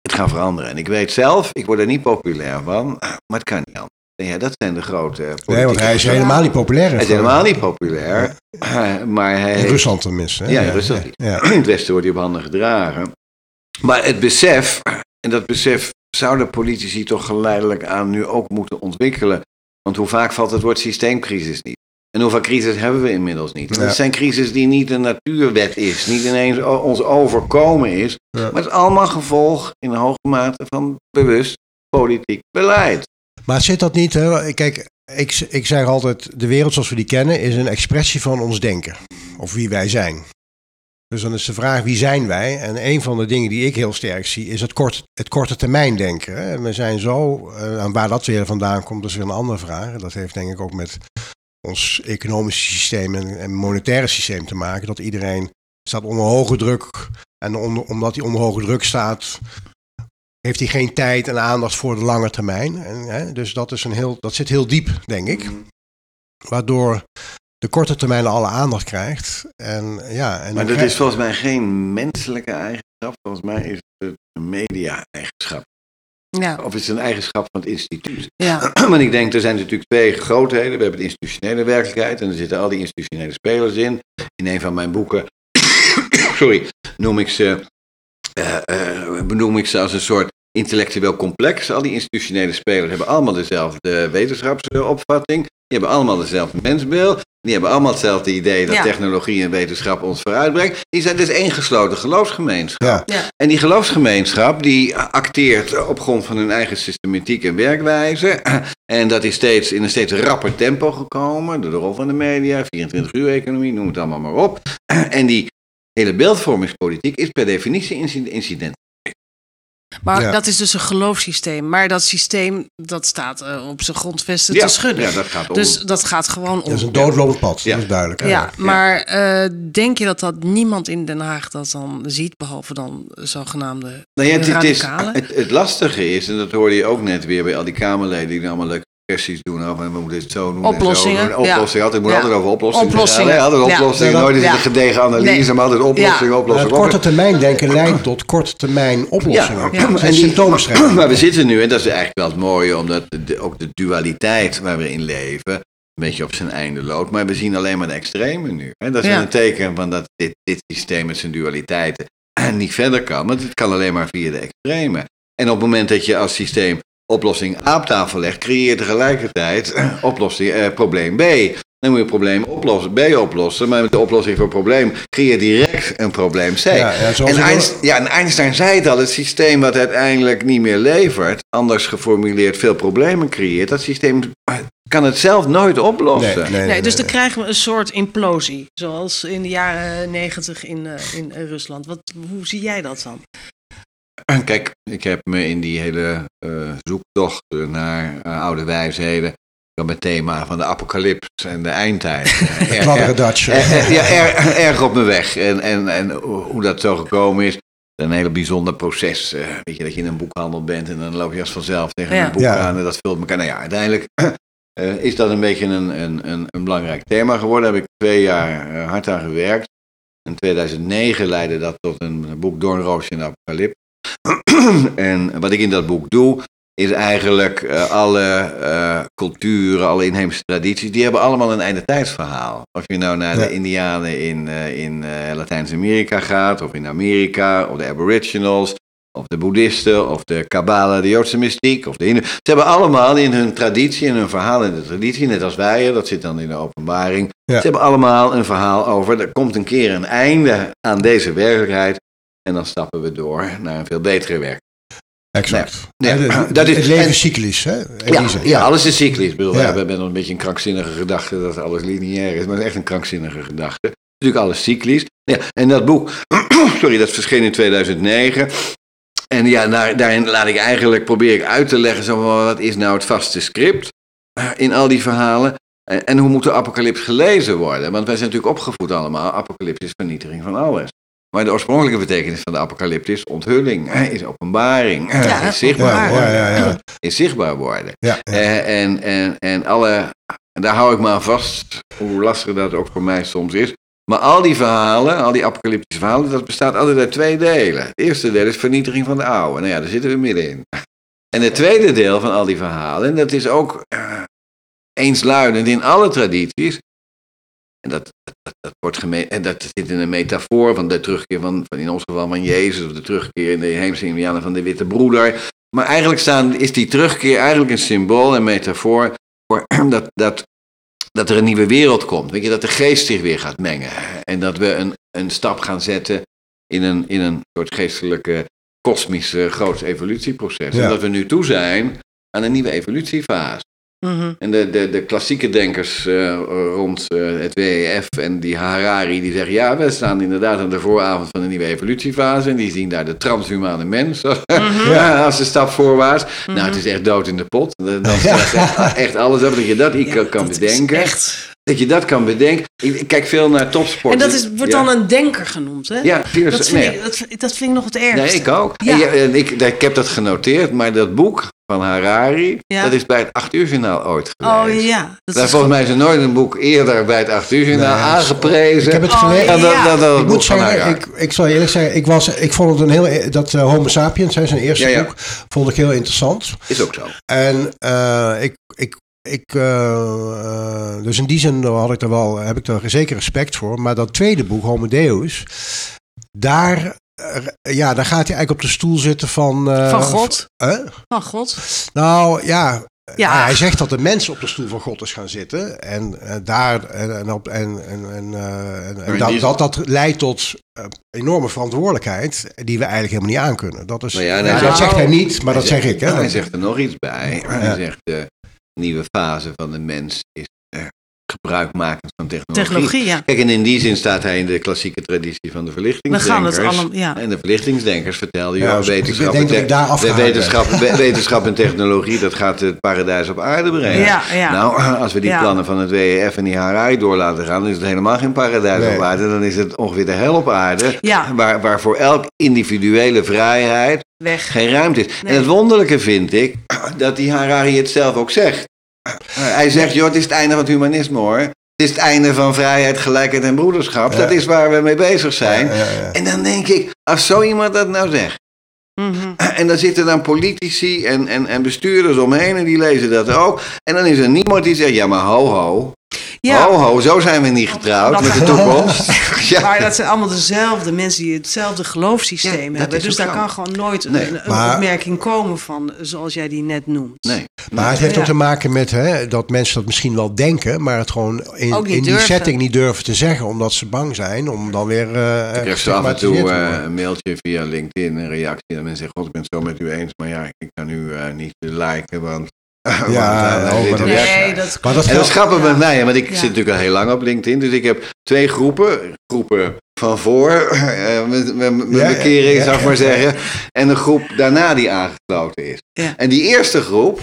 het gaan veranderen. En ik weet zelf, ik word er niet populair van, maar het kan niet anders. Ja, dat zijn de grote Nee, want politieke hij is helemaal niet populair. Hij is helemaal niet populair, (clears throat) maar hij In Rusland tenminste. hè? Ja, in Rusland. (clears throat) Ja. in het Westen wordt hij op handen gedragen. Maar het besef, (clears throat) en dat besef zouden politici toch geleidelijk aan nu ook moeten ontwikkelen. Want hoe vaak valt het woord systeemcrisis niet? En hoeveel crisis hebben we inmiddels niet? Ja. Het zijn crisis die niet een natuurwet is, niet ineens ons overkomen is. Ja. Maar het is allemaal gevolg in hoge mate van bewust politiek beleid. Maar zit dat niet, hè? kijk, ik, ik zeg altijd, de wereld zoals we die kennen is een expressie van ons denken. Of wie wij zijn. Dus dan is de vraag, wie zijn wij? En een van de dingen die ik heel sterk zie, is het, kort, het korte termijn denken. Hè? We zijn zo, eh, en waar dat weer vandaan komt, is weer een andere vraag. Dat heeft denk ik ook met ons economische systeem en, en monetaire systeem te maken. Dat iedereen staat onder hoge druk. En omdat hij onder hoge druk staat, heeft hij geen tijd en aandacht voor de lange termijn. En, hè, dus dat, is een heel, dat zit heel diep, denk ik. Waardoor de korte termijn alle aandacht krijgt. En, ja, en Maar dat is volgens mij geen menselijke eigenschap. Volgens mij is het een media-eigenschap. Ja, Of is het een eigenschap van het instituut? ja. (clears throat) Want ik denk, er zijn natuurlijk twee grootheden. We hebben de institutionele werkelijkheid en er zitten al die institutionele spelers in. In een van mijn boeken, (coughs) sorry, noem ik ze, benoem ik ze als een soort intellectueel complex. Al die institutionele spelers hebben allemaal dezelfde wetenschapsopvatting. Die hebben allemaal dezelfde mensbeeld. Die hebben allemaal hetzelfde idee dat Ja. technologie en wetenschap ons vooruitbrengt. Die zijn dus één gesloten geloofsgemeenschap. Ja. Ja. En die geloofsgemeenschap die acteert op grond van hun eigen systematiek en werkwijze. En dat is steeds in een steeds rapper tempo gekomen. Door de rol van de media, 24-uur-economie, noem het allemaal maar op. En die hele beeldvormingspolitiek is per definitie inci- incident. Maar Ja. dat is dus een geloofssysteem. Maar dat systeem, dat staat eh, op zijn grondvesten Ja, te schudden. ja, dat gaat om. Dus dat gaat gewoon om. dat is een doodlopend pad, Ja. dat is duidelijk. hè? Ja, maar eh, denk je dat dat niemand in Den Haag dat dan ziet, behalve dan zogenaamde Nou ja, het, radicalen? het, het lastige is, en dat hoorde je ook net weer bij al die Kamerleden die allemaal leuke kwesties doen over we moeten het zo doen. en zo Oplossingen, ja. Oplossingen, altijd moet Ja. altijd over oplossingen. Oplossingen, gaan, hè? Altijd ja. oplossingen. Ja, Nooit is het ja. een gedegen analyse, Nee. maar altijd oplossingen, Ja. oplossingen. het korte termijn denken leidt tot korte termijn oplossingen. Ja, en symptoombestrijding. Maar we zitten nu, en dat is eigenlijk wel het mooie, omdat de, ook de dualiteit waar we in leven een beetje op zijn einde loopt. Maar we zien alleen maar de extremen nu. En dat is Ja. een teken van dat dit, dit systeem met zijn dualiteiten (clears throat) niet verder kan. Want het kan alleen maar via de extremen. En op het moment dat je als systeem oplossing A op tafel legt, creëer je tegelijkertijd oplossing, eh, probleem B. Dan moet je probleem oplossen, B oplossen. Maar met de oplossing voor het probleem creëer je direct een probleem C. Ja, en, Einstein, ja, en Einstein zei het al, het systeem wat uiteindelijk niet meer levert, anders geformuleerd veel problemen creëert, dat systeem kan het zelf nooit oplossen. Nee, nee, Nee, dus dan krijgen we een soort implosie. Zoals in de jaren negentig in, eh, in eh, Rusland. Wat, hoe zie jij dat dan? Kijk, ik heb me in die hele eh, zoektocht naar eh, oude wijsheden, dan met thema van de apocalyps en de eindtijd. (laughs) eh, er- er- er- ja, er- erg op mijn weg. En, en, en hoe dat zo gekomen is, een heel bijzonder proces. eh, weet je, dat je in een boekhandel bent en dan loop je als vanzelf tegen Ja. een boek Ja. aan en dat vult elkaar. Nou ja, uiteindelijk eh, is dat een beetje een, een, een, een belangrijk thema geworden. Daar heb ik twee jaar eh, hard aan gewerkt. In 2009 leidde dat tot een boek Doornroosje en de Apocalypse. En wat ik in dat boek doe, is eigenlijk eh, alle eh, culturen, alle inheemse tradities, die hebben allemaal een einde tijdsverhaal. Of je nou naar Ja. de Indianen in, eh, in Latijns-Amerika gaat, of in Amerika, of de Aboriginals, of de Boeddhisten, of de Kabbala, de Joodse mystiek, of de Hindu. Ze hebben allemaal in hun traditie, in hun verhaal in de traditie, net als wij, dat zit dan in de openbaring. Ja. Ze hebben allemaal een verhaal over, er komt een keer een einde aan deze werkelijkheid. En dan stappen we door naar een veel betere werk. Exact. De- dat is- het leven en- is cyclisch, hè? Ja, ja, alles is cyclisch. Ik bedoel, Ja. We hebben nog een beetje een krankzinnige gedachte dat alles lineair is, maar het is echt een krankzinnige gedachte. Natuurlijk alles cyclisch. Ja, en dat boek, (clears throat) sorry, dat verscheen in 2009. en ja, daar, daarin laat ik eigenlijk, probeer ik uit te leggen, zo wat is nou het vaste script eh, in al die verhalen? En, en hoe moet de apocalyps gelezen worden? Want wij zijn natuurlijk opgevoed allemaal, apocalyps is vernietiging van alles. Maar de oorspronkelijke betekenis van de apocalyps is onthulling, is openbaring, Ja, is zichtbaar Ja, ja, ja, ja. (clears throat) is zichtbaar worden. Ja, ja. Eh, en, en, en alle, en daar hou ik me aan vast, hoe lastig dat ook voor mij soms is. Maar al die verhalen, al die apocalyptische verhalen, dat bestaat altijd uit twee delen. Het eerste deel is vernietiging van de oude. Nou ja, daar zitten we middenin. (laughs) En het tweede deel van al die verhalen, en dat is ook eh, eensluidend in alle tradities. En dat, dat, dat wordt geme- en dat zit in een metafoor van de terugkeer van, van in ons geval van Jezus, of de terugkeer in de hemelse Indianen van de witte broeder. Maar eigenlijk staan, is die terugkeer eigenlijk een symbool en metafoor voor (clears throat) dat, dat, dat er een nieuwe wereld komt. Weet je, dat de geest zich weer gaat mengen. En dat we een, een stap gaan zetten in een, in een soort geestelijke, kosmische, groot evolutieproces. Ja. En dat we nu toe zijn aan een nieuwe evolutiefase. Mhm. En de, de, de klassieke denkers eh, rond eh, het WEF en die Harari, die zeggen, ja, we staan inderdaad aan de vooravond van een nieuwe evolutiefase. En die zien daar de transhumane mens als, (laughs) ja, als de stap voorwaarts. Nou, het is echt dood in de pot. Dan staat (laughs) echt, echt alles op dat je dat niet kan- kan dat is bedenken. Echt. Dat je dat kan bedenken. Ik, ik kijk veel naar topsport. En dat is, wordt Ja. dan een denker genoemd, hè? Ja, dat, vind nee. ik, dat, dat vind ik nog het ergste. Nee, ik ook. Ja. En ja, en ik, ik heb dat genoteerd, maar dat boek van Harari, Ja. dat is bij het 8 uur journaal ooit Oh geweest. ja. Dat Daar is volgens mij is er nooit een boek eerder bij het 8 uur journaal Nee, aangeprezen. Ik heb het Oh, gelezen. ja. dan, dan Ik moet van zeggen, Harari. ik, ik zal je eerlijk zeggen, ik, was, ik vond het een heel, dat eh, Homo Sapiens, hè, zijn eerste Ja, ja. boek, vond ik heel interessant. Is ook zo. En eh, ik, ik, ik eh, dus in die zin had ik er wel, heb ik er zeker respect voor. Maar dat tweede boek, Homo Deus, daar, ja, daar gaat hij eigenlijk op de stoel zitten van... eh, van God. Huh? Van God. Nou ja, Ja. hij zegt dat de mens op de stoel van God is gaan zitten. En eh, daar en, en, op, en, en, en, eh, en- en in dat, dat dat leidt tot eh, enorme verantwoordelijkheid die we eigenlijk helemaal niet aankunnen. Dat, is, Nou ja, dat zegt- zegt hij niet, maar dat zeg ik. Hè? Hij zegt er nog iets bij. Hij zegt de nieuwe fase van de mens is eh, gebruik maken van technologie. Technologie, ja. Kijk, en in die zin staat hij in de klassieke traditie van de We gaan verlichtingsdenkers. het allemaal... Ja. En de verlichtingsdenkers vertelden, Ja, dus ik wetenschap, denk dat en te- wetenschap, we- (laughs) wetenschap en technologie, dat gaat het paradijs op aarde brengen. Ja, ja. Nou, (clears throat) als we die Ja. plannen van het WEF en die HRI door laten gaan, dan is het helemaal geen paradijs Nee. op aarde. Dan is het ongeveer de hel op aarde, Ja. waar, waar voor elk individuele vrijheid Weg. geen ruimte is. Nee. En het wonderlijke vind ik, (clears throat) dat die Harari het zelf ook zegt. Hij zegt, joh, het is het einde van het humanisme hoor. Het is het einde van vrijheid, gelijkheid en broederschap. Ja. Dat is waar we mee bezig zijn. Ja, ja, ja. En dan denk ik, als zo iemand dat nou zegt. Mhm. (clears throat) En dan zitten dan politici en, en, en bestuurders omheen en die lezen dat ook. En dan is er niemand die zegt, ja maar ho ho. Ja. Ho, zo zijn we niet getrouwd Dat- met de toekomst. (laughs) ja. Maar dat zijn allemaal dezelfde mensen die hetzelfde geloofssysteem Ja, hebben. Dus daar zo. kan gewoon nooit Nee. een, een Maar- opmerking komen van, zoals jij die net noemt. Nee. Maar het heeft Ja. ook te maken met hè, dat mensen dat misschien wel denken, maar het gewoon in, die durven. setting niet durven te zeggen, omdat ze bang zijn om dan weer. eh Ik krijg zo af en toe eh, een mailtje via LinkedIn, een reactie. En mensen zeggen, god, ik ben het zo met u eens. Maar ja, ik kan u eh, niet liken, want... Ja, eh, oh, dat-. Nee, dat Maar dat En dat is grappig Ja. met mij, want ik Ja. zit natuurlijk al heel lang op LinkedIn. Dus ik heb twee groepen. Groepen van voor, eh, met, met, met Ja, bekering, zou ik maar zeggen. En een groep daarna die aangesloten is. Ja. En die eerste groep,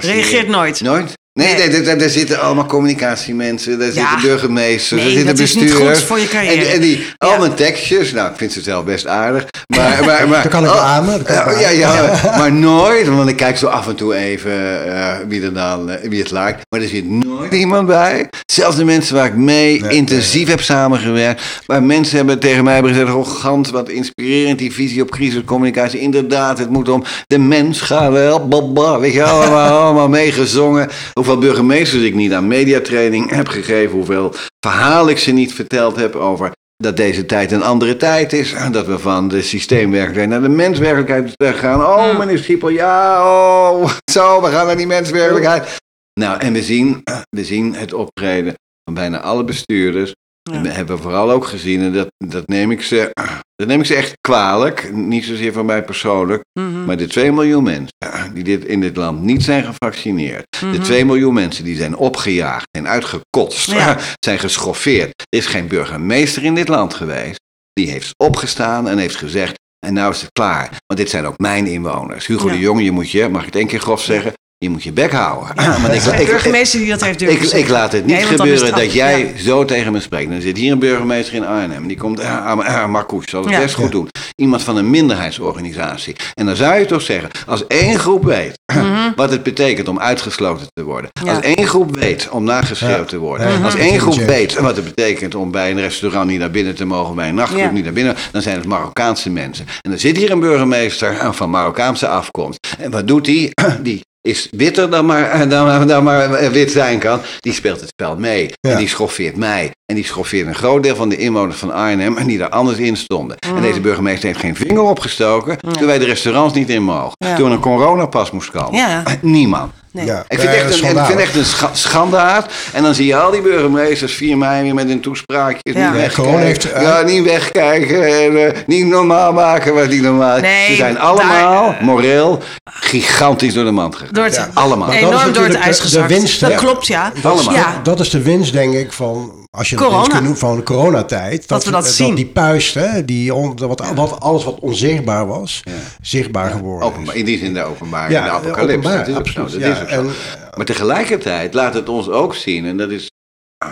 reageert nooit. Nooit? Nee, Nee. nee. daar, daar zitten allemaal communicatiemensen, daar Ja. zitten burgemeesters, Nee, daar zitten dat is niet bestuurders. goed voor je carrière. En, en die, al mijn tekstjes, nou, ik vind ze zelf best aardig. Maar, (laughs) maar, maar, Dat kan ik oh, beamen, dat kan ik ja, ja, (laughs) maar nooit, want ik kijk zo af en toe even eh, wie, er dan, eh, wie het lijkt. Maar er zit nooit iemand bij. Zelfs de mensen waar ik mee Nee, intensief heb samengewerkt. Waar mensen hebben tegen mij hebben gezegd, oh gans, wat inspirerend die visie op crisiscommunicatie. Inderdaad, het moet om de mens gaan wel. Baba, weet je, allemaal, (laughs) allemaal meegezongen. Hoeveel burgemeesters ik niet aan mediatraining heb gegeven. Hoeveel verhaal ik ze niet verteld heb over dat deze tijd een andere tijd is. Dat we van de systeemwerkelijkheid naar de menswerkelijkheid gaan. Oh, meneer Schiepel, ja, oh, zo, we gaan naar die menswerkelijkheid. Nou, en we zien, we zien het optreden van bijna alle bestuurders. Ja. En we hebben vooral ook gezien, en dat, dat, neem ik ze, (clears throat) dat neem ik ze echt kwalijk. Niet zozeer van mij persoonlijk. Mhm. Maar de 2 miljoen mensen die dit in dit land niet zijn gevaccineerd. De Mhm. 2 miljoen mensen die zijn opgejaagd, zijn uitgekotst, Ja. (laughs) zijn geschoffeerd. Er is geen burgemeester in dit land geweest. Die heeft opgestaan en heeft gezegd. En nou is het klaar. Want dit zijn ook mijn inwoners. Hugo Ja. de Jong, je moet je, mag ik het één keer grof zeggen, je moet je bek houden. (laughs) Want ik, De ik, burgemeester die dat heeft durven ik, ik laat het niet Nee, gebeuren dat jij zo tegen me spreekt. Dan zit hier een burgemeester in Arnhem. Die komt, ah, ah, ah, Marcouch zal het Ja. best goed doen. Iemand van een minderheidsorganisatie. En dan zou je toch zeggen, als één groep weet (clears throat) wat het betekent om uitgesloten te worden. Mhm. Ja. Als één groep weet om nageschreeuwd Ja. te worden. Ja, Als mhm. één groep weet wat het betekent om bij een restaurant niet naar binnen te mogen. Bij een nachtclub Ja. niet naar binnen. Dan zijn het Marokkaanse mensen. En dan zit hier een burgemeester van Marokkaanse afkomst. En wat doet hij? (clears throat) Die is witter dan maar, dan, dan maar wit zijn kan. Die speelt het spel mee. Ja. En die schoffeert mij. En die schoffeert een groot deel van de inwoners van Arnhem. En die daar anders in stonden. En deze burgemeester heeft geen vinger opgestoken. Toen wij de restaurants niet in mogen. Ja. Toen er een coronapas moest komen. Ja. Niemand. Nee. Ja. Ik vind, echt een, ik vind echt een scha- schandaad. En dan zie je al die burgemeesters 4 mei weer met hun toespraakjes. Ja. Niet wegkijken. heeft, ja, niet wegkijken. En, eh, niet normaal maken wat niet normaal. Nee, Ze zijn allemaal daar- moreel gigantisch door de mand gegaan. Door het, Ja. Allemaal. Enorm door het ijs de- de gezakt. winst, dat klopt, ja. Allemaal. Ja. Dat is de winst, denk ik, van als je dat Corona. winst kunt noemen van de coronatijd. Dat we dat zien. die puist, hè, die on, wat, wat, alles wat onzichtbaar was, zichtbaar geworden Openbaar, is. in die zin de openbaar. Ja, de apocalypse. openbaar, dat is ook zo. absoluut, Dat ja. is ook zo. En, Maar tegelijkertijd laat het ons ook zien, en dat is,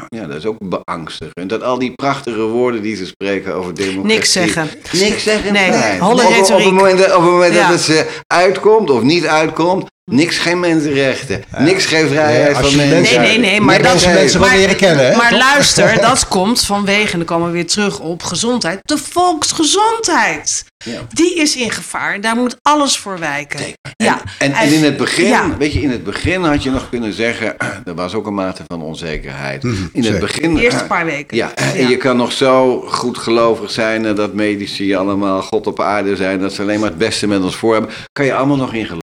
ja, dat is ook beangstigend, dat al die prachtige woorden die ze spreken over democratie... Niks zeggen. Niks zeggen. Nee, nee. holle Op- op, retoriek. het moment, op het moment Ja. dat het ze uitkomt of niet uitkomt, niks geen mensenrechten, niks geen vrijheid van mensen. Nee, nee, nee, maar dat, mensen mensen wel maar- leren kennen, hè, Maar luister, (laughs) dat komt vanwege, en dan komen we weer terug op gezondheid, de volksgezondheid. Ja. Die is in gevaar, daar moet alles voor wijken. Ja. En, en in het begin, Ja. weet je, in het begin had je nog kunnen zeggen, (clears throat) er was ook een mate van onzekerheid. In het begin. De eerste paar weken. Ja, en je kan nog zo goed gelovig zijn dat medici allemaal God op aarde zijn, dat ze alleen maar het beste met ons voor hebben. Kan je allemaal nog in geloven.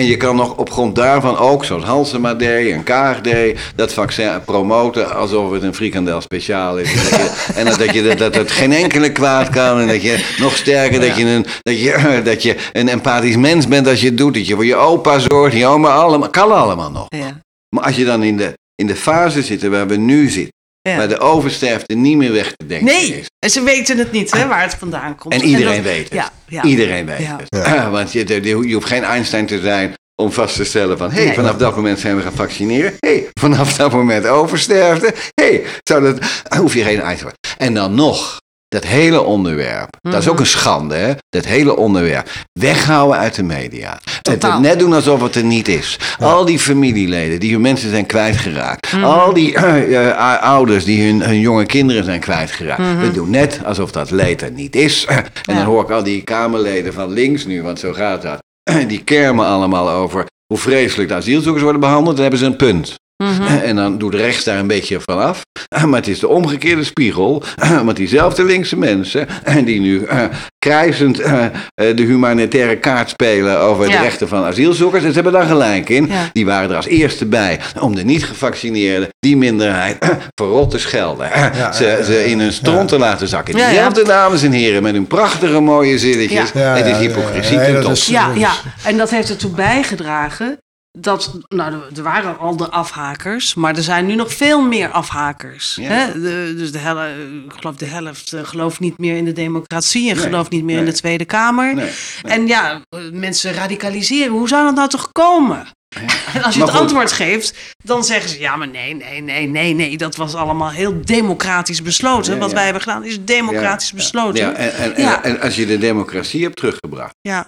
En je kan nog op grond daarvan ook, zoals Halsema deed en Kaag deed, dat vaccin promoten alsof het een frikandel speciaal is. En dat, je, (laughs) en dat, dat, je, dat, dat het geen enkele kwaad kan. En dat je nog sterker, dat, je een, dat, je, (laughs) dat je een empathisch mens bent als je het doet. Dat je voor je opa zorgt, je oma, allemaal, kan allemaal nog. Ja. Maar als je dan in de, in de fase zit waar we nu zitten, Ja. waar de oversterfte niet meer weg te denken Nee, is. en ze weten het niet, hè, waar het vandaan komt. En iedereen dat- weet het. Ja, ja. Iedereen weet Ja. het. (clears throat) Want je, hoeft geen Einstein te zijn om vast te stellen van... hé, hey, Nee. vanaf dat moment zijn we gaan vaccineren. Hé, hey, vanaf dat moment oversterfte. Hé, hey, zou dat... (clears throat) hoef je geen Einstein... En dan nog, dat hele onderwerp. Dat is ook een schande, hè? Dat hele onderwerp. Weghouden uit de media. Het, Totaal. het net doen alsof het er niet is. Al die familieleden die hun mensen zijn kwijtgeraakt. Mhm. Al die eh, eh, ouders die hun, hun jonge kinderen zijn kwijtgeraakt. Mhm. We doen net alsof dat leed er niet is. (clears throat) En dan hoor ik al die Kamerleden van links nu, want zo gaat dat. (clears throat) Die kermen allemaal over hoe vreselijk de asielzoekers worden behandeld. Dan hebben ze een punt. Mhm. En dan doet rechts daar een beetje van af. Maar het is de omgekeerde spiegel. Want diezelfde linkse mensen, die nu eh, krijzend eh, eh, de humanitaire kaart spelen over de rechten van asielzoekers. En ze hebben daar gelijk in. Ja. Die waren er als eerste bij om de niet-gevaccineerden, die minderheid, verrot te schelden. ze, ja, ze in hun stront te laten zakken. Ja, ja. Diezelfde dames en heren met hun prachtige mooie zinnetjes. Ja. Ja, het is ja, hypocrisie ja, ja, ten top. is- Ja, ja, en dat heeft ertoe bijgedragen dat, nou, er- waren al de afhakers, maar er zijn nu nog veel meer afhakers. Ja. Hè? De, dus de helft, ik geloof de helft eh, gelooft niet meer in de democratie en Nee, gelooft niet meer in de Tweede Kamer. Nee, En ja, mensen radicaliseren. Hoe zou dat nou toch komen? En (laughs) als je Maar het goed. antwoord geeft, dan zeggen ze: ja, maar nee, nee, nee, nee, nee. Dat was allemaal heel democratisch besloten. Ja, Wat wij hebben gedaan is democratisch besloten. Ja, en, en. En, en als je de democratie hebt teruggebracht Ja.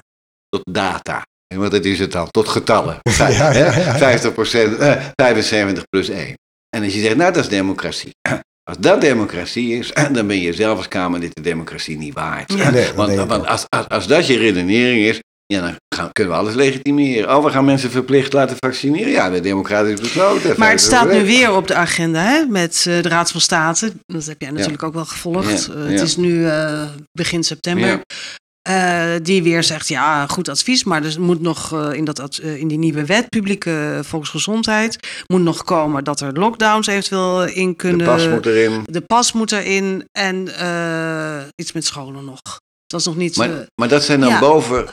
tot data. Want dat is het dan, tot getallen. (laughs) Ja, ja, ja. 50% eh, 75 plus 1. En als je zegt, nou dat is democratie. (clears throat) Als dat democratie is, (clears throat) dan ben je zelf als Kamerlid de democratie niet waard. Nee, want als, als, als dat je redenering is, ja, dan gaan, kunnen we alles legitimeren. Oh, we gaan mensen verplicht laten vaccineren. Ja, is democratisch besloten. Maar het 50%. staat nu weer op de agenda hè, met eh, de Raad van State. Dat heb jij natuurlijk ook wel gevolgd. Ja, Eh, ja. Het is nu eh, begin september. Eh, die weer zegt, ja, goed advies, maar er moet nog eh, in, dat, eh, in die nieuwe wet, publieke volksgezondheid, moet nog komen dat er lockdowns eventueel in De kunnen. pas moet erin. De pas moet erin en eh, iets met scholen nog. Dat is nog niet Maar, maar dat zijn dan ja. boven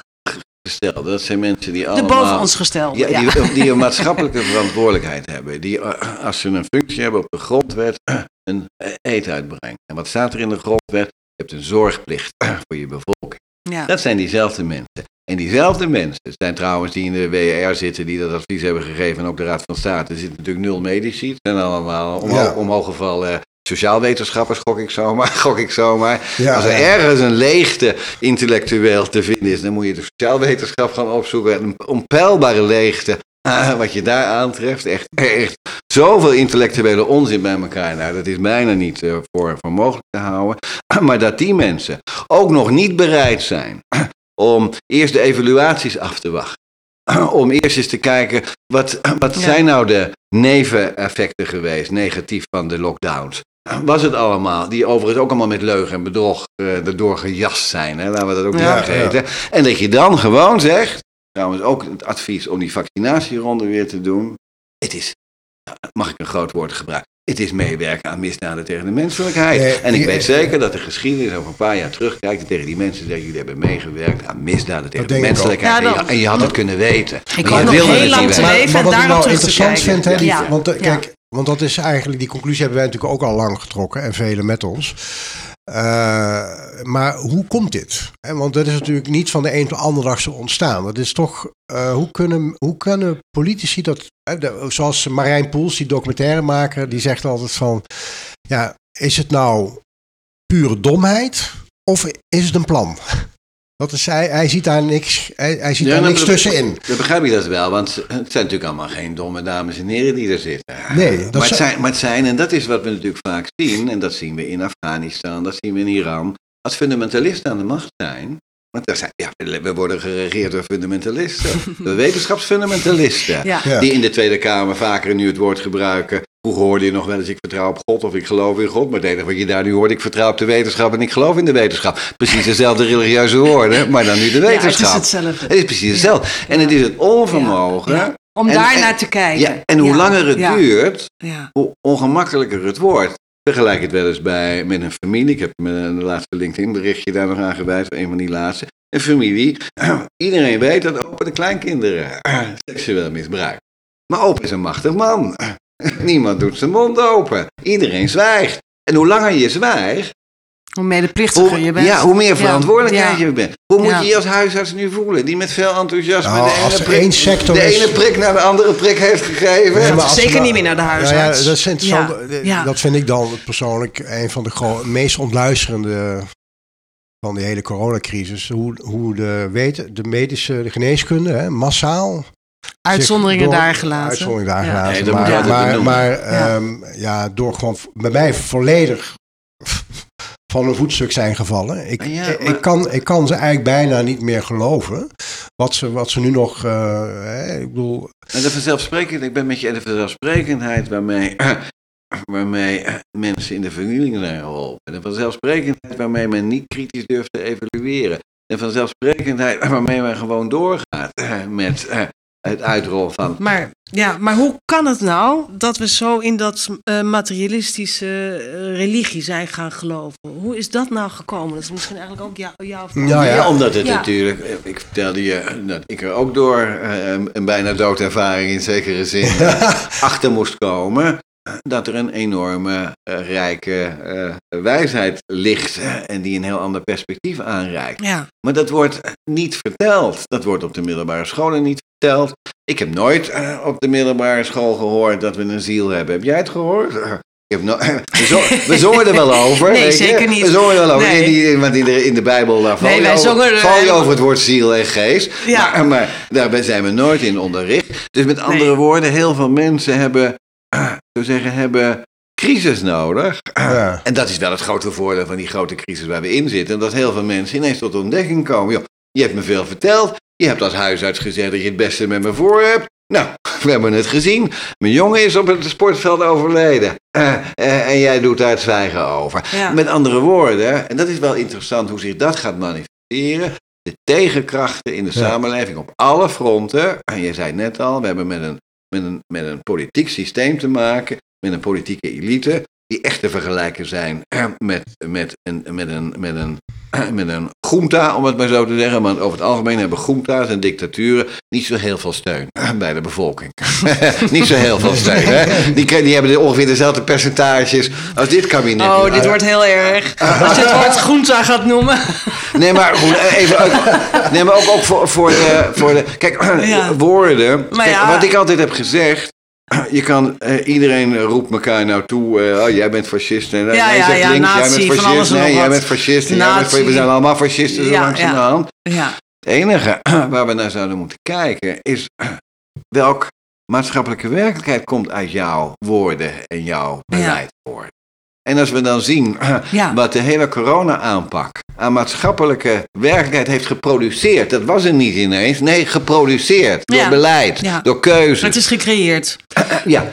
gesteld. Dat zijn mensen die de allemaal... boven ons gesteld. Ja, Ja, Die, (laughs) die een maatschappelijke verantwoordelijkheid hebben. Die, als ze een functie hebben op de grondwet, (clears throat) een eten uitbrengen. En wat staat er in de grondwet? Je hebt een zorgplicht (clears throat) voor je bevolking. Ja. Dat zijn diezelfde mensen. En diezelfde mensen zijn trouwens die in de WER zitten, die dat advies hebben gegeven, en ook de Raad van State. Er zitten natuurlijk nul medici. Het zijn allemaal omhoog, Ja. omhooggevallen sociaalwetenschappers, gok ik zomaar. (laughs) Gok ik zomaar. Ja, Als er ja. ergens een leegte intellectueel te vinden is, dan moet je de sociaalwetenschap gaan opzoeken. Een onpeilbare leegte. Ah, wat je daar aantreft, echt, echt zoveel intellectuele onzin bij elkaar. Nou, dat is bijna niet eh, voor, voor mogelijk te houden. (clears throat) Maar dat die mensen ook nog niet bereid zijn (clears throat) om eerst de evaluaties af te wachten. (clears throat) Om eerst eens te kijken, wat, wat Ja. zijn nou de neveneffecten geweest, negatief van de lockdowns? Was het allemaal, die overigens ook allemaal met leugen en bedrog eh erdoor gejast zijn, hè? laten we dat ook Ja, niet vergeten. En dat je dan gewoon zegt, trouwens ook het advies om die vaccinatieronde weer te doen. Het is, mag ik een groot woord gebruiken, het is meewerken aan misdaden tegen de menselijkheid. Nee, en ik weet zeker dat de geschiedenis over een paar jaar terugkijkt en tegen die mensen zegt, jullie hebben meegewerkt aan misdaden tegen de menselijkheid. Ja, en, je, dan- en je had het kunnen weten. Ik je nog heel lang te leven. maar wat ik daarop nou terug te interessant vind, hè, die, Ja. want eh, Ja. kijk, want dat is eigenlijk, die conclusie hebben wij natuurlijk ook al lang getrokken en velen met ons. Eh, maar hoe komt dit? Want dat is natuurlijk niet van de een op de andere dag zo ontstaan. Dat is toch, eh, hoe, kunnen, hoe kunnen politici dat, zoals Marijn Poels, die documentairemaker, die zegt altijd van, ja, is het nou pure domheid of is het een plan? Dat is, hij, hij ziet daar niks, hij, hij ziet Ja, daar nou, niks tussenin. Dan begrijp ik dat wel, want het zijn natuurlijk allemaal geen domme dames en heren die er zitten. Nee, dat maar, het zijn- maar het zijn, en dat is wat we natuurlijk vaak zien, en dat zien we in Afghanistan, dat zien we in Iran, als fundamentalisten aan de macht zijn. Want er zijn, ja, we worden geregeerd door fundamentalisten, door (laughs) wetenschapsfundamentalisten. Ja. Ja. Die in de Tweede Kamer vaker nu het woord gebruiken. Hoe hoorde je nog wel eens, ik vertrouw op God of ik geloof in God. Maar het enige wat je daar nu hoort, ik vertrouw op de wetenschap en ik geloof in de wetenschap. Precies dezelfde religieuze woorden, maar dan nu de Ja, het wetenschap. is hetzelfde. Het is precies hetzelfde. En het is het onvermogen. Ja. Om En- daar en- naar te kijken. Ja, en hoe langer het duurt, hoe ongemakkelijker het wordt. Vergelijk het wel eens bij, met een familie. Ik heb me een laatste LinkedIn berichtje daar nog aan gewijd, een van die laatste. Een familie, (clears throat) iedereen weet dat opa de kleinkinderen (clears throat) seksueel misbruikt. Maar opa is een machtig man. (laughs) Niemand doet zijn mond open. Iedereen zwijgt. En hoe langer je zwijgt, Hoe medeplichtiger hoe, je bent. ja, hoe meer verantwoordelijkheid Ja. je bent. Hoe moet Ja. je je als huisarts nu voelen? Die met veel enthousiasme Nou, de, als ene er prik, één sector de is- ene prik naar de andere prik heeft gegeven. Nee, maar als zeker nou- niet meer naar de Nou huisarts. ja, dat is interessant. Ja, ja. Dat vind ik dan persoonlijk een van de meest ontluisterende van die hele coronacrisis. Hoe, hoe de, weet, de medische de geneeskunde, hè, massaal. Uitzonderingen door- daar gelaten. Uitzonderingen daar Ja. gelaten. Nee, dat moet je maar maar, benoemen. maar Ja. ehm, ja, door gewoon bij mij volledig van een voetstuk zijn gevallen. Ik, Ja, ik, kan, ik kan ze eigenlijk bijna niet meer geloven. Wat ze, wat ze nu nog. eh, hè, ik bedoel, En de vanzelfsprekendheid, ik ben met je en de vanzelfsprekendheid waarmee, (clears throat) waarmee eh, mensen in de vernieling zijn geholpen. De vanzelfsprekendheid waarmee men niet kritisch durft te evalueren. De vanzelfsprekendheid waarmee men gewoon doorgaat eh, met eh, het uitrollen van. Maar, ja, maar hoe kan het nou dat we zo in dat eh, materialistische eh, religie zijn gaan geloven? Hoe is dat nou gekomen? Dat is misschien eigenlijk ook jou, jouw vraag. Nou ja. Ja, omdat het Ja. natuurlijk, eh, ik vertelde je dat ik er ook door een, bijna doodervaring in zekere zin (laughs) achter moest komen. Dat er een enorme eh, rijke eh, wijsheid ligt eh, en die een heel ander perspectief aanreikt. Ja, Maar dat wordt niet verteld. Dat wordt op de middelbare scholen niet verteld. Ik heb nooit op de middelbare school gehoord dat we een ziel hebben. Heb jij het gehoord? Eh, (laughs) Ik heb no (laughs) we, zo- we zongen er wel (laughs) over. Nee, zeker niet. We zongen er wel over. Nee. In, want in de, in de Bijbel daar val, Nee, je, over, er val je over het woord ziel en geest. Ja. Maar, maar daar zijn we nooit in onderricht. Dus met andere Nee. woorden, heel veel mensen hebben, (clears throat) zo zeggen, hebben crisis nodig. (clears throat) Ja. En dat is wel het grote voordeel van die grote crisis waar we in zitten. Dat heel veel mensen ineens tot ontdekking komen. Joh, je hebt me veel verteld. Je hebt als huisarts gezegd dat je het beste met me voor hebt. Nou, (laughs) we hebben het gezien. Mijn jongen is op het sportveld overleden. (clears throat) Eh, eh, en jij doet daar het zwijgen over. Ja. Met andere woorden, en dat is wel interessant hoe zich dat gaat manifesteren. De tegenkrachten in de Ja. samenleving op alle fronten. En je zei het net al, we hebben met een, met, een, met een politiek systeem te maken. Met een politieke elite. Die echt te vergelijken zijn met, met, een, met, een, met een (clears throat) met een junta, om het maar zo te zeggen. Want over het algemeen hebben junta's en dictaturen niet zo heel veel steun (clears throat) bij de bevolking. (laughs) niet zo heel veel steun. Hè? Die, die hebben ongeveer dezelfde percentages als dit kabinet. Oh, dit wordt heel erg. (laughs) Als je het woord groenta gaat noemen. Nee, maar goed, even. ook- Nee, maar ook, ook voor, voor, de, voor de. Kijk, (clears throat) Ja. woorden. Maar Kijk, ja. Wat ik altijd heb gezegd. Je kan, eh, iedereen roept elkaar nou toe, eh, oh, jij bent fascist. En, Ja, nee, ja, zegt ja, links, jij bent fascist. nee, jij bent fascist. en jij bent, we zijn allemaal fascisten zo Ja, langs ja. aan de hand. Ja. Het enige (clears throat) waar we naar zouden moeten kijken is (clears throat) welk maatschappelijke werkelijkheid komt uit jouw woorden en jouw beleid voort. En als we dan zien (clears throat) Ja. wat de hele corona-aanpak aan maatschappelijke werkelijkheid heeft geproduceerd. Dat was er niet ineens. Nee, geproduceerd. Door Ja. beleid, Ja. door keuze. Het is gecreëerd. (clears throat) Ja.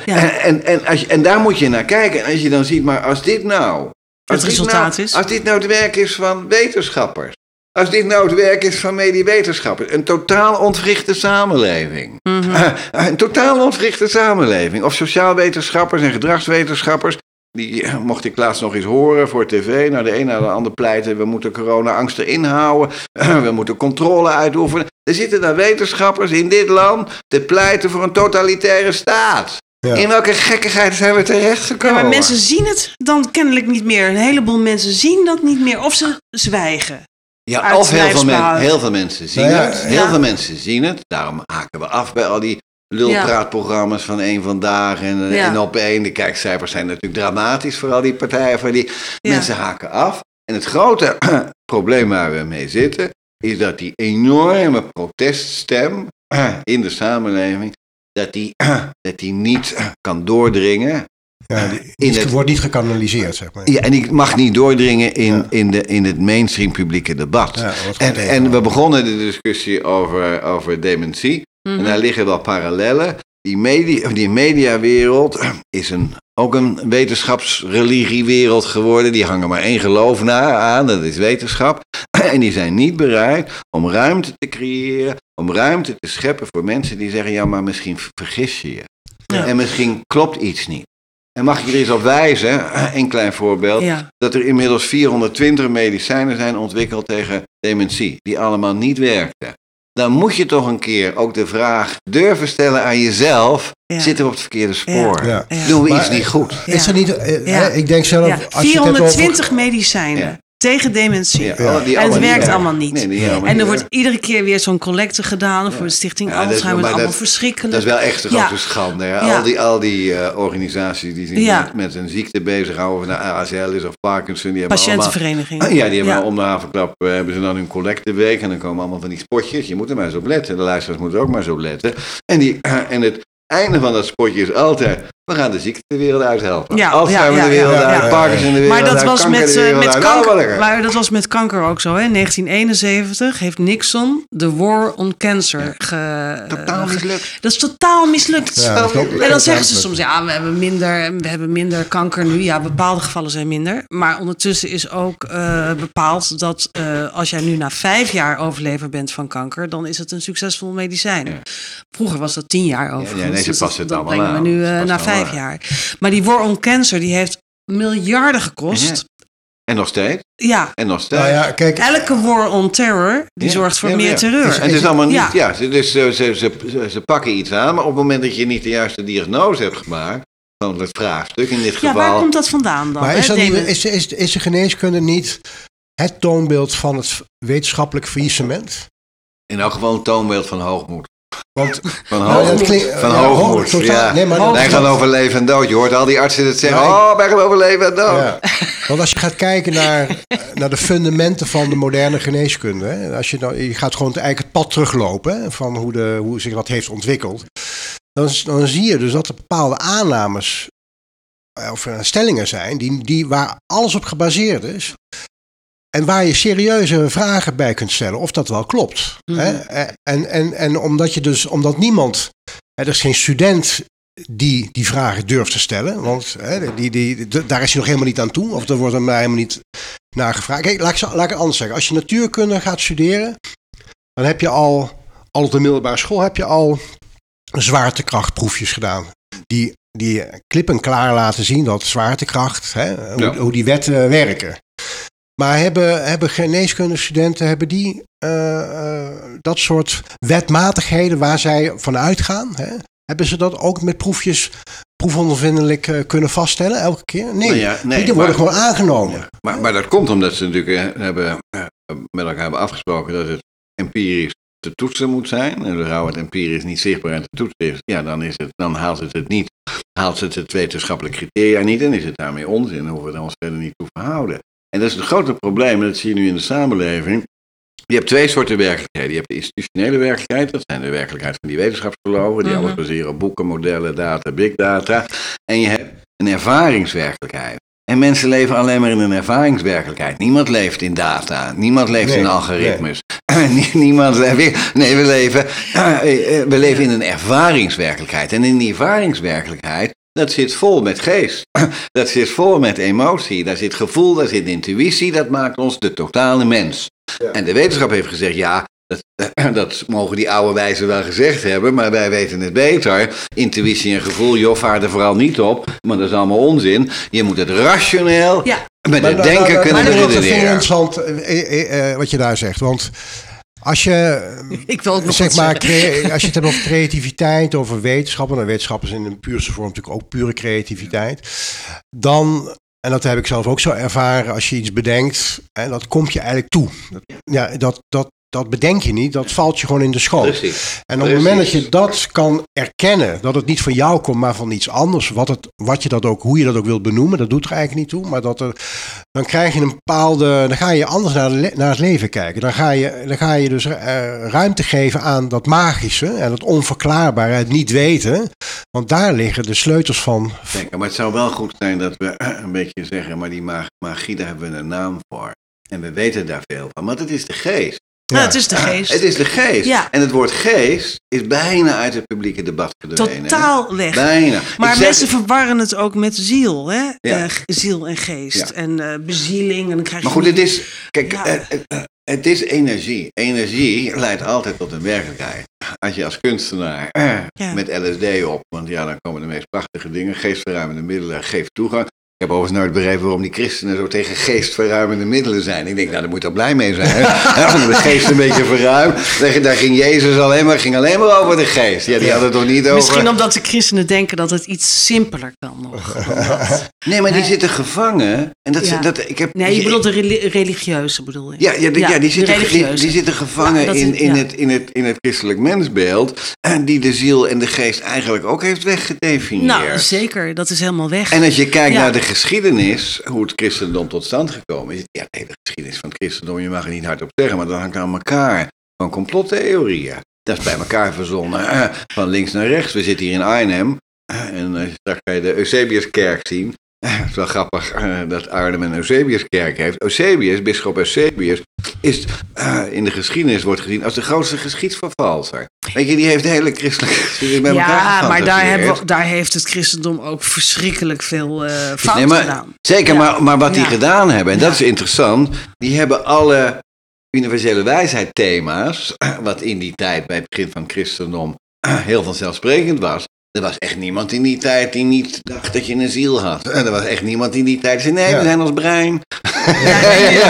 En, en, als je, en daar moet je naar kijken. En als je dan ziet, maar als dit nou... Als Het dit resultaat nou, is? Als dit nou het werk is van wetenschappers. Als dit nou het werk is van mediewetenschappers. Een totaal ontwrichte samenleving. Mhm. (clears throat) Een totaal ontwrichte samenleving. Of sociaalwetenschappers en gedragswetenschappers. Die eh, mocht ik laatst nog eens horen voor tv. Nou, de een naar de ander pleiten. We moeten corona-angst erin houden. (clears throat) We moeten controle uitoefenen. Er zitten daar wetenschappers in dit land te pleiten voor een totalitaire staat. Ja. In welke gekkigheid zijn we Ja, terechtgekomen? maar mensen zien het dan kennelijk niet meer. Een heleboel mensen zien dat niet meer. Of ze zwijgen. Ja, of heel veel, men, heel veel mensen zien Nou ja, het. Heel ja. veel mensen zien het. Daarom haken we af bij al die lulpraatprogramma's van één vandaag en, Ja. en op één. De kijkcijfers zijn natuurlijk dramatisch voor al die partijen. Voor die Ja. mensen haken af. En het grote (clears throat) probleem waar we mee zitten, is dat die enorme proteststem (clears throat) in de samenleving, dat die, (clears throat) dat die niet kan doordringen Ja, die, In het- wordt niet gekanaliseerd, zeg maar. Ja, en die mag niet doordringen in, Ja. in, de, in het mainstream publieke debat. Ja, en, en we begonnen de discussie over, over dementie. Mhm. En daar liggen wel parallellen. Die, media, die mediawereld is een, ook een wetenschapsreligiewereld geworden. Die hangen maar één geloof na aan, dat is wetenschap. (clears throat) En die zijn niet bereid om ruimte te creëren, om ruimte te scheppen voor mensen die zeggen: ja, maar misschien vergis je je. Ja. En misschien klopt iets niet. En mag ik er eens op wijzen, (clears throat) een klein voorbeeld, Ja. dat er inmiddels 420 medicijnen zijn ontwikkeld tegen dementie, die allemaal niet werkten. Dan moet je toch een keer ook de vraag durven stellen aan jezelf: Ja. zitten we op het verkeerde spoor? Ja. Ja. Doen we Maar, iets niet goed? Ja. Is er niet, eh, Ja. hè, ik denk zelf, Ja, als je het hebt over- 420 medicijnen Ja. Tegen dementie. Ja, Ja. alle- die En het werkt allemaal niet. Nee, die allemaal En niet er wordt iedere keer weer zo'n collecte gedaan voor de Stichting Alzheimer. allemaal dat- verschrikkelijk. Dat is wel echt een grote schande. Hè? Al die, al die eh, organisaties die zich met, met een ziekte bezighouden, of nou ASL is of Parkinson, die hebben allemaal... Patiëntenvereniging. Ja, die hebben om de havenklap eh, hebben ze dan hun collecteweek en dan komen allemaal van die spotjes. Je moet er maar eens op letten. De luisteraars moeten er ook maar zo op letten. En, die, (clears throat) en het einde van dat spotje is altijd, we gaan de ziekte de wereld uithelpen. Ja, Alzheimer ja, ja, de wereld uit, ja. Parkinson de wereld Maar dat uit, was kanker met, de eh, wereld met uit. Kanker. Maar dat was met kanker ook zo. Hè? In 1971 heeft Nixon de War on Cancer ge, Totaal mislukt. Dat is totaal mislukt. En dan zeggen ze soms, ja, we hebben, minder, we hebben minder kanker nu. Ja, bepaalde gevallen zijn minder. Maar ondertussen is ook eh, bepaald dat eh, als jij nu na vijf jaar overlever bent van kanker, dan is het een succesvol medicijn. Vroeger was dat tien jaar overigens. Dus passen dat, het dat allemaal brengen we nu eh, na vijf jaar. Maar die War on Cancer, die heeft miljarden gekost. Ja. En nog steeds. Ja, En nog steeds. Nou ja, kijk, elke war on terror, die Ja, zorgt voor ja, meer ja. terreur. En het is allemaal niet, ja, Ja. ze, dus ze, ze, ze, ze pakken iets aan, maar op het moment dat je niet de juiste diagnose hebt gemaakt, van het vraagstuk in dit Ja, geval. waar komt dat vandaan dan? maar hè, is, dat niet, Damon? is, is, is de geneeskunde niet het toonbeeld van het wetenschappelijk faillissement? In elk geval een toonbeeld van hoogmoed. Want Van Nou, hoogmoed. van ja, hoogmoed. hoog- ja. nee, maar wij gaan over leven en dood. Je hoort al die artsen het zeggen. Oh, wij gaan over leven en dood. Ja. Want als je gaat kijken naar, naar de fundamenten van de moderne geneeskunde, hè, als je, nou, je gaat gewoon eigenlijk het pad teruglopen hè, van hoe, de, hoe zich dat heeft ontwikkeld, dan, dan zie je dus dat er bepaalde aannames eh, of eh, stellingen zijn die, die, waar alles op gebaseerd is. En waar je serieuze vragen bij kunt stellen of dat wel klopt. hè. Mhm. En, en, en omdat je dus, omdat niemand, hè, er is geen student die die vragen durft te stellen. Want hè, die, die, daar is hij nog helemaal niet aan toe. Of er wordt hem daar helemaal niet naar gevraagd. Kijk, laat ik, laat ik het anders zeggen. Als je natuurkunde gaat studeren, dan heb je al, al op de middelbare school heb je al zwaartekrachtproefjes gedaan. Die, die klip en klaar laten zien dat zwaartekracht, hè, hoe, Ja. hoe die wetten werken. Maar hebben, hebben geneeskundestudenten hebben die eh, eh, dat soort wetmatigheden waar zij van uitgaan? Hè? Hebben ze dat ook met proefjes proefondervindelijk eh, kunnen vaststellen elke keer? Nee, Nou ja, nee, die worden maar- gewoon aangenomen. Ja, maar, maar dat komt omdat ze natuurlijk hebben, met elkaar hebben afgesproken dat het empirisch te toetsen moet zijn. En zodra het empirisch niet zichtbaar en te toetsen is, ja, dan, is het, dan haalt het het niet. Haalt het het wetenschappelijke criteria niet en is het daarmee onzin. Dan hoeven we er ons verder niet toe verhouden. En dat is het grote probleem, en dat zie je nu in de samenleving. Je hebt twee soorten werkelijkheden. Je hebt de institutionele werkelijkheid, dat zijn de werkelijkheid van die wetenschapsgeloven, die Mhm. alles baseren op boeken, modellen, data, big data. En je hebt een ervaringswerkelijkheid. En mensen leven alleen maar in een ervaringswerkelijkheid. Niemand leeft in data. Niemand leeft Nee, in algoritmes. (laughs) Nie- Niemand leeft. Nee, we leven, (clears throat) we leven in een ervaringswerkelijkheid. En in die ervaringswerkelijkheid, dat zit vol met geest. Dat zit vol met emotie. Daar zit gevoel, daar zit intuïtie. Dat maakt ons de totale mens. En de wetenschap heeft gezegd, ja, dat, dat mogen die oude wijzen wel gezegd hebben, maar wij weten het beter. Intuïtie en gevoel, joh, vaar er vooral niet op, maar dat is allemaal onzin. Je moet het rationeel, Ja. met het denken maar- maar- kunnen maar dat redeneren. interessant eh, eh, eh, wat je daar zegt. Want als je (laughs) Ik wil nog zeg maar, crea- als je het hebt over creativiteit, over wetenschap, en dan wetenschap is in een puurste vorm natuurlijk ook pure creativiteit, dan, en dat heb ik zelf ook zo ervaren, als je iets bedenkt, en dat komt je eigenlijk toe. Dat, ja, dat, dat, dat bedenk je niet, dat valt je gewoon in de schoot. Precies. En op het moment dat je dat kan erkennen, dat het niet van jou komt, maar van iets anders, wat, het, wat je dat ook, hoe je dat ook wilt benoemen, dat doet er eigenlijk niet toe. Maar dat er, dan krijg je een bepaalde, dan ga je anders naar, de naar het leven kijken. Dan ga je, dan ga je dus eh, ruimte geven aan dat magische en het onverklaarbare, het niet weten. Want daar liggen de sleutels van. Zeker, maar het zou wel goed zijn dat we een beetje zeggen, maar die mag- magie, daar hebben we een naam voor. En we weten daar veel van, want het is de geest. Nou, het is de geest. Het is de geest. Ja. En het woord geest is bijna uit het publieke debat verdwenen. hè? Totaal weg. Bijna. Maar zeg- mensen verwarren het ook met ziel, hè? Ja. Eh, ziel en geest. Ja. En eh, bezieling. En dan krijg Maar je goed, het is, kijk, Ja. het is energie. Energie leidt altijd tot een werkelijkheid. Als je als kunstenaar eh, Ja. met LSD op, want ja, dan komen de meest prachtige dingen, geestverruimende middelen, geeft toegang. Ik heb overigens nooit begrepen waarom die christenen zo tegen geestverruimende middelen zijn. Ik denk, nou, daar moet je toch blij mee zijn. Hè? (laughs) Ja, de geest een beetje verruimd. Daar- Daar ging Jezus alleen maar, ging alleen maar over de geest. Ja, die had het toch niet over... Misschien omdat de christenen denken dat het iets simpeler kan nog. (laughs) Nee, maar die Nee. zitten gevangen. En dat, Ja. dat, ik heb, Nee, je bedoelt de reli- religieuze bedoel je? Ja, ja, die, ja, die, de zitten, die, zitten gevangen in, in, ja. het, in, het, in het christelijk mensbeeld. En die de ziel en de geest eigenlijk ook heeft weggedefinieerd. Nou, zeker. Dat is helemaal weg. En als je kijkt Ja. naar de geschiedenis, hoe het christendom tot stand gekomen is. Ja, de geschiedenis van het christendom, je mag er niet hardop zeggen, maar dat hangt aan elkaar. Van complottheorieën. Dat is bij elkaar verzonnen. eh, Van links naar rechts. We zitten hier in Arnhem. eh, En eh, straks kan je de Eusebiuskerk zien. (laughs) Het is wel grappig eh, dat Arnhem een Eusebiuskerk heeft. Eusebius, bisschop Eusebius, is eh, in de geschiedenis wordt gezien als de grootste geschiedsvervalser. Weet je, die heeft de hele christelijke geschiedenis bij elkaar ja, maar daar, hebben we- daar heeft het christendom ook verschrikkelijk veel eh fout Nee, maar- gedaan. Zeker, Ja. maar, maar wat die Ja. gedaan hebben, en Ja. dat is interessant, die hebben alle universele wijsheid thema's, wat in die tijd bij het begin van het christendom heel vanzelfsprekend was. Er was echt niemand in die tijd die niet dacht dat je een ziel had. En er was echt niemand in die tijd die zei, nee, Ja. we zijn als brein.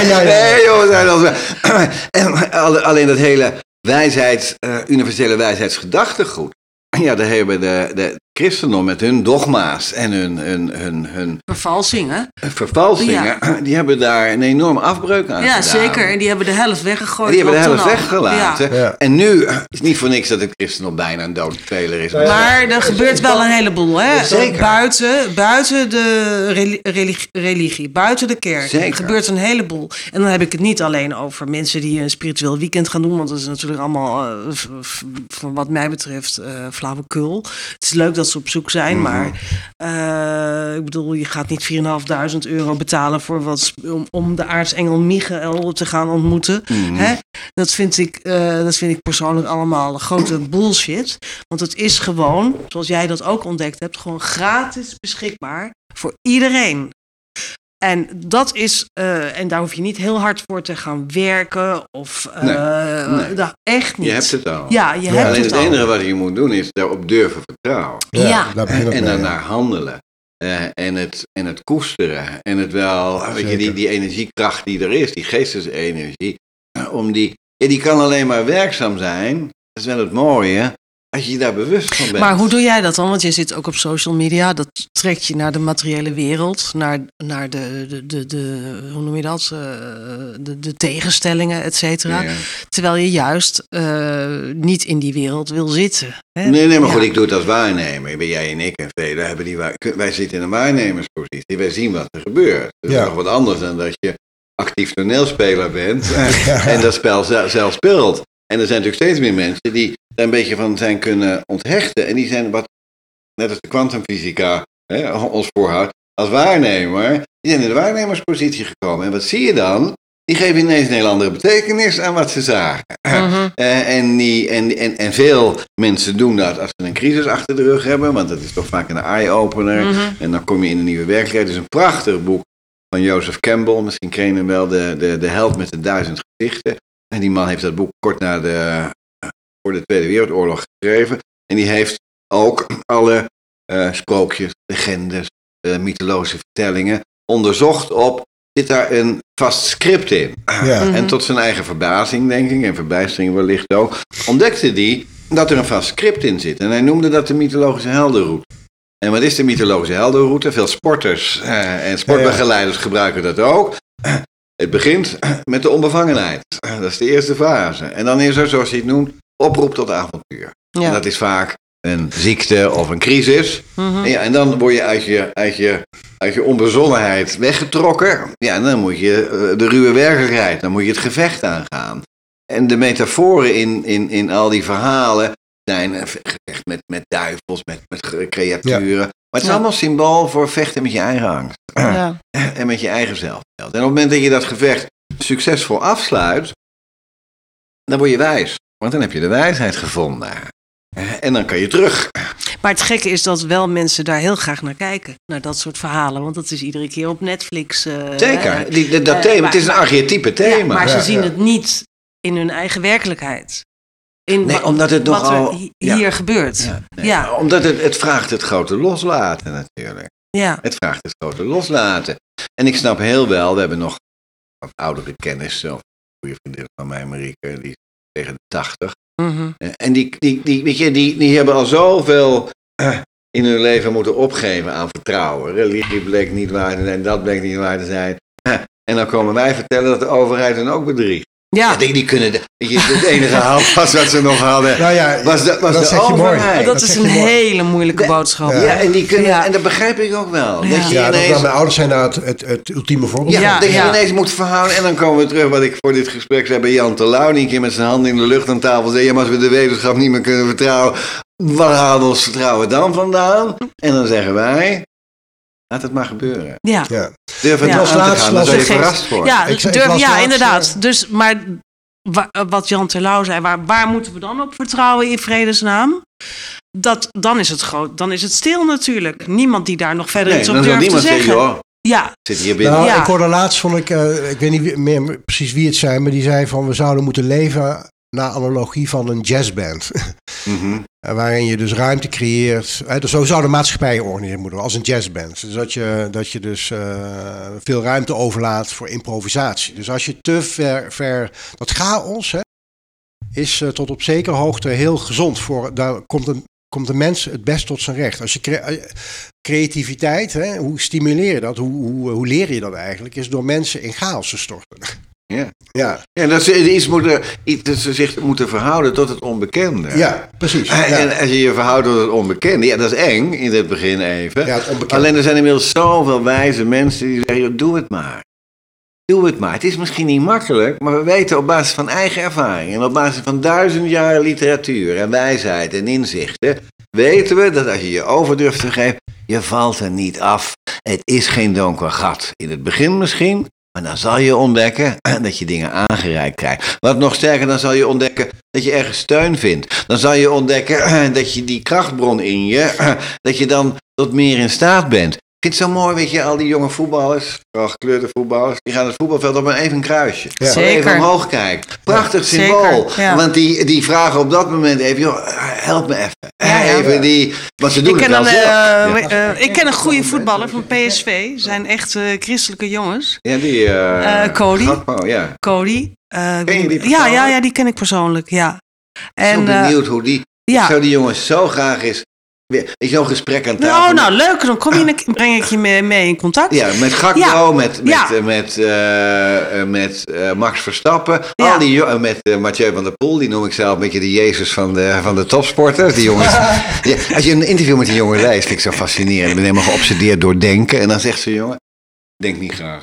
ja. (laughs) Nee, joh, we zijn als brein. (clears throat) En alle- alleen dat hele wijsheid, eh, universele wijsheidsgedachtegoed. Ja, daar hebben de, de christendom met hun dogma's en hun, hun, hun, hun Vervalsing, hè? vervalsingen, (clears throat) die hebben daar een enorme afbreuk aan Ja, gedaan. zeker. En die hebben de helft weggegooid. En die hebben de helft weggelaten. Ja. En nu is het niet voor niks dat het christendom bijna een doodspeler is. Ja. Maar er gebeurt wel een heleboel, hè? Zeker. Buiten, buiten de reli- religie, religie, buiten de kerk. Zeker. Er gebeurt een heleboel. En dan heb ik het niet alleen over mensen die een spiritueel weekend gaan doen, want dat is natuurlijk allemaal, eh, van wat mij betreft, eh flauwekul. Het is leuk dat ze op zoek zijn, Mhm. maar eh, ik bedoel, je gaat niet 4.500 euro betalen voor wat, om, om de aartsengel Michael te gaan ontmoeten. Mhm. Hè? Dat, vind ik, eh, dat vind ik persoonlijk allemaal grote bullshit. Want het is gewoon, zoals jij dat ook ontdekt hebt, gewoon gratis beschikbaar voor iedereen. En dat is, eh, en daar hoef je niet heel hard voor te gaan werken of eh, Nee, nee. dat echt niet. Je hebt het al. Ja, je Ja, hebt Alleen het het al. enige wat je moet doen is daarop durven vertrouwen. Ja. En mee, daarnaar handelen. eh, en, het, en het koesteren. En het wel, weet je, die, die energiekracht die er is, die geestesenergie, om die, ja, die kan alleen maar werkzaam zijn. Dat is wel het mooie, als je je daar bewust van bent. Maar hoe doe jij dat dan? Want je zit ook op social media. Dat trekt je naar de materiële wereld. Naar, naar de, de, de, de, hoe noem je dat? Eh, de, de tegenstellingen, et cetera. Ja. Terwijl je juist eh, niet in die wereld wil zitten. Hè? Nee, nee, maar goed, ik doe het als waarnemer. Ben jij en ik en velen hebben die waar- Wij zitten in een waarnemerspositie. Wij zien wat er gebeurt. Dat is Ja. nog wat anders dan dat je actief toneelspeler bent (laughs) en dat spel ze- zelf speelt. En er zijn natuurlijk steeds meer mensen die een beetje van zijn kunnen onthechten. En die zijn wat, net als de kwantumfysica ons voorhoudt, als waarnemer, die zijn in de waarnemerspositie gekomen. En wat zie je dan? Die geven ineens een heel andere betekenis aan wat ze zagen. (clears throat) Mhm. Eh, en, die, en, en, en veel mensen doen dat als ze een crisis achter de rug hebben, want dat is toch vaak een eye-opener. Mhm. En dan kom je in een nieuwe werkelijkheid. Het is een prachtig boek van Joseph Campbell. Misschien ken je hem wel, de, de, de held met de duizend gezichten. En die man heeft dat boek kort na de, voor de Tweede Wereldoorlog geschreven. En die heeft ook alle eh, sprookjes, legendes, eh, mythologische vertellingen onderzocht op, zit daar een vast script in? Ja. Mhm. En tot zijn eigen verbazing, denk ik, en verbijstering wellicht ook, ontdekte hij dat er een vast script in zit. En hij noemde dat de mythologische heldenroute. En wat is de mythologische heldenroute? Veel sporters eh, en sportbegeleiders gebruiken dat ook. Het begint met de onbevangenheid. Dat is de eerste fase. En dan is er, zoals hij het noemt, oproep tot avontuur. En dat is vaak een ziekte of een crisis. Mhm. En, ja, en dan word je uit je, uit je, uit je onbezonnenheid weggetrokken. Ja, en dan moet je eh, de ruwe werkelijkheid, dan moet je het gevecht aangaan. En de metaforen in, in, in al die verhalen zijn gevecht met, met duivels, met, met creaturen. Maar het is Ja. allemaal symbool voor vechten met je eigen angst. Ja. (clears throat) En met je eigen zelfbeeld. En op het moment dat je dat gevecht succesvol afsluit, dan word je wijs. Want dan heb je de wijsheid gevonden. En dan kan je terug. Maar het gekke is dat wel mensen daar heel graag naar kijken. Naar dat soort verhalen. Want dat is iedere keer op Netflix. eh, Zeker. Die, dat eh, thema, maar- het is een archetype Ja, thema. maar ze Ja, zien ja. het niet in hun eigen werkelijkheid. In Nee, omdat het nogal- er hier gebeurt. Ja, nee, Ja. Omdat het, het vraagt het grote loslaten natuurlijk. Ja. Het vraagt het grote loslaten. En ik snap heel wel, we hebben nog wat oudere kennis. Of een goede vriendin van mij, Marieke, die tegen de tachtig. Mhm. Eh, En die, die, die, weet je, die, die hebben al zoveel eh, in hun leven moeten opgeven aan vertrouwen. Religie bleek niet waar te zijn, dat bleek niet waar te zijn. Eh, En dan komen wij vertellen dat de overheid hen ook bedriegt. Ja, Ja, die, kunnen, de, weet je, het enige (laughs) houvast wat ze nog hadden, Nou ja, was de, was dat de zeg je mooi. overheid. dat dat is een hele moeilijke De- boodschap. Ja, en, die kunnen, Ja. en dat begrijp ik ook wel. Ja. Dat je dat, ineens, nou, mijn ouders zijn daar het, het, het ultieme voorbeeld ja, van. Ja, dat je ineens moet verhouden. En dan komen we terug wat ik voor dit gesprek zei bij Jan Terlouw. Die een keer met zijn handen in de lucht aan tafel zei... Ja, maar als we de wetenschap niet meer kunnen vertrouwen... Waar halen we ons vertrouwen dan vandaan? En dan zeggen wij... Laat het maar gebeuren. Ja. Ja. Durf het Ja. te laatst gaan, dan las zul je ik- verrast worden. Ja, Ik ik durf, ja laatst, inderdaad. eh, Dus, maar wa- wat Jan Terlouw zei, waar, waar moeten we dan op vertrouwen in vredesnaam? Dat, dan, is het groot, dan is het stil natuurlijk. Niemand die daar nog verder Nee, iets op dan zal durft te niemand zeggen. Joh, Ja, zit hier binnen. Nou, Ja. ik hoorde laatst, vond ik, eh, ik weet niet meer precies wie het zijn, maar die zei van we zouden moeten leven naar analogie van een jazzband. Mhm. Eh, Waarin je dus ruimte creëert. Eh, dus zo zou de maatschappij georganiseerd moeten worden, als een jazzband. Dus dat je, dat je dus eh, veel ruimte overlaat voor improvisatie. Dus als je te ver, ver dat chaos hè, is eh, tot op zekere hoogte heel gezond. Voor, daar komt een, komt de mens het best tot zijn recht. Als je cre- eh, creativiteit, hè, hoe stimuleer je dat? Hoe, hoe, hoe leer je dat eigenlijk? Is door mensen in chaos te storten. Ja. Ja, Ja, dat ze iets moeten, iets, dat ze zich moeten verhouden tot het onbekende. ja precies. En Ja. en als je je verhoudt tot het onbekende, ja, dat is eng in het begin even. Ja, het onbekende. Alleen er zijn inmiddels zoveel wijze mensen die zeggen, doe het maar. Doe het maar. Het is misschien niet makkelijk, maar we weten op basis van eigen ervaring en op basis van duizend jaar literatuur en wijsheid en inzichten, weten we dat als je je over durft te geven, je valt er niet af. Het is geen donker gat. In het begin misschien, maar dan zal je ontdekken (clears throat) dat je dingen aangereikt krijgt. Wat nog sterker, dan zal je ontdekken dat je ergens steun vindt. Dan zal je ontdekken (clears throat) dat je die krachtbron in je, (clears throat) dat je dan tot meer in staat bent. Vind het zo mooi, weet je, al die jonge voetballers, vooral gekleurde voetballers, die gaan het voetbalveld op een even kruisje. Ja. Gewoon Zeker. Even omhoog kijken. Prachtig symbool. ja. Want die, die vragen op dat moment even, joh, help me even. Ja, ja. Even die, want ze doen Ik het ken, wel een, zelf. eh, eh, ik ken een goede voetballer van PSV. Zijn echt eh, christelijke jongens. ja, die... Cody. Gakpo, ja. Cody. eh, Ken je die ja, persoonlijk? ja, ja, die ken ik persoonlijk. Ja. En, zo benieuwd hoe die... ja. Zou die jongens zo graag eens... weer- Is zo'n gesprek aan tafel? Oh, nou leuk. Dan kom je, een- breng ik je mee, mee in contact. Ja, met Gakpo, Ja. met, met, Ja. eh, met, eh, met eh, Max Verstappen, Ja. al die met Mathieu van der Poel, die noem ik zelf een beetje de Jezus van de, van de topsporters. Die jongens, (laughs) ja, als je een interview met die jongen leest, vind ik zo fascinerend. Ik ben helemaal geobsedeerd door denken. En dan zegt ze, jongen, denk niet graag.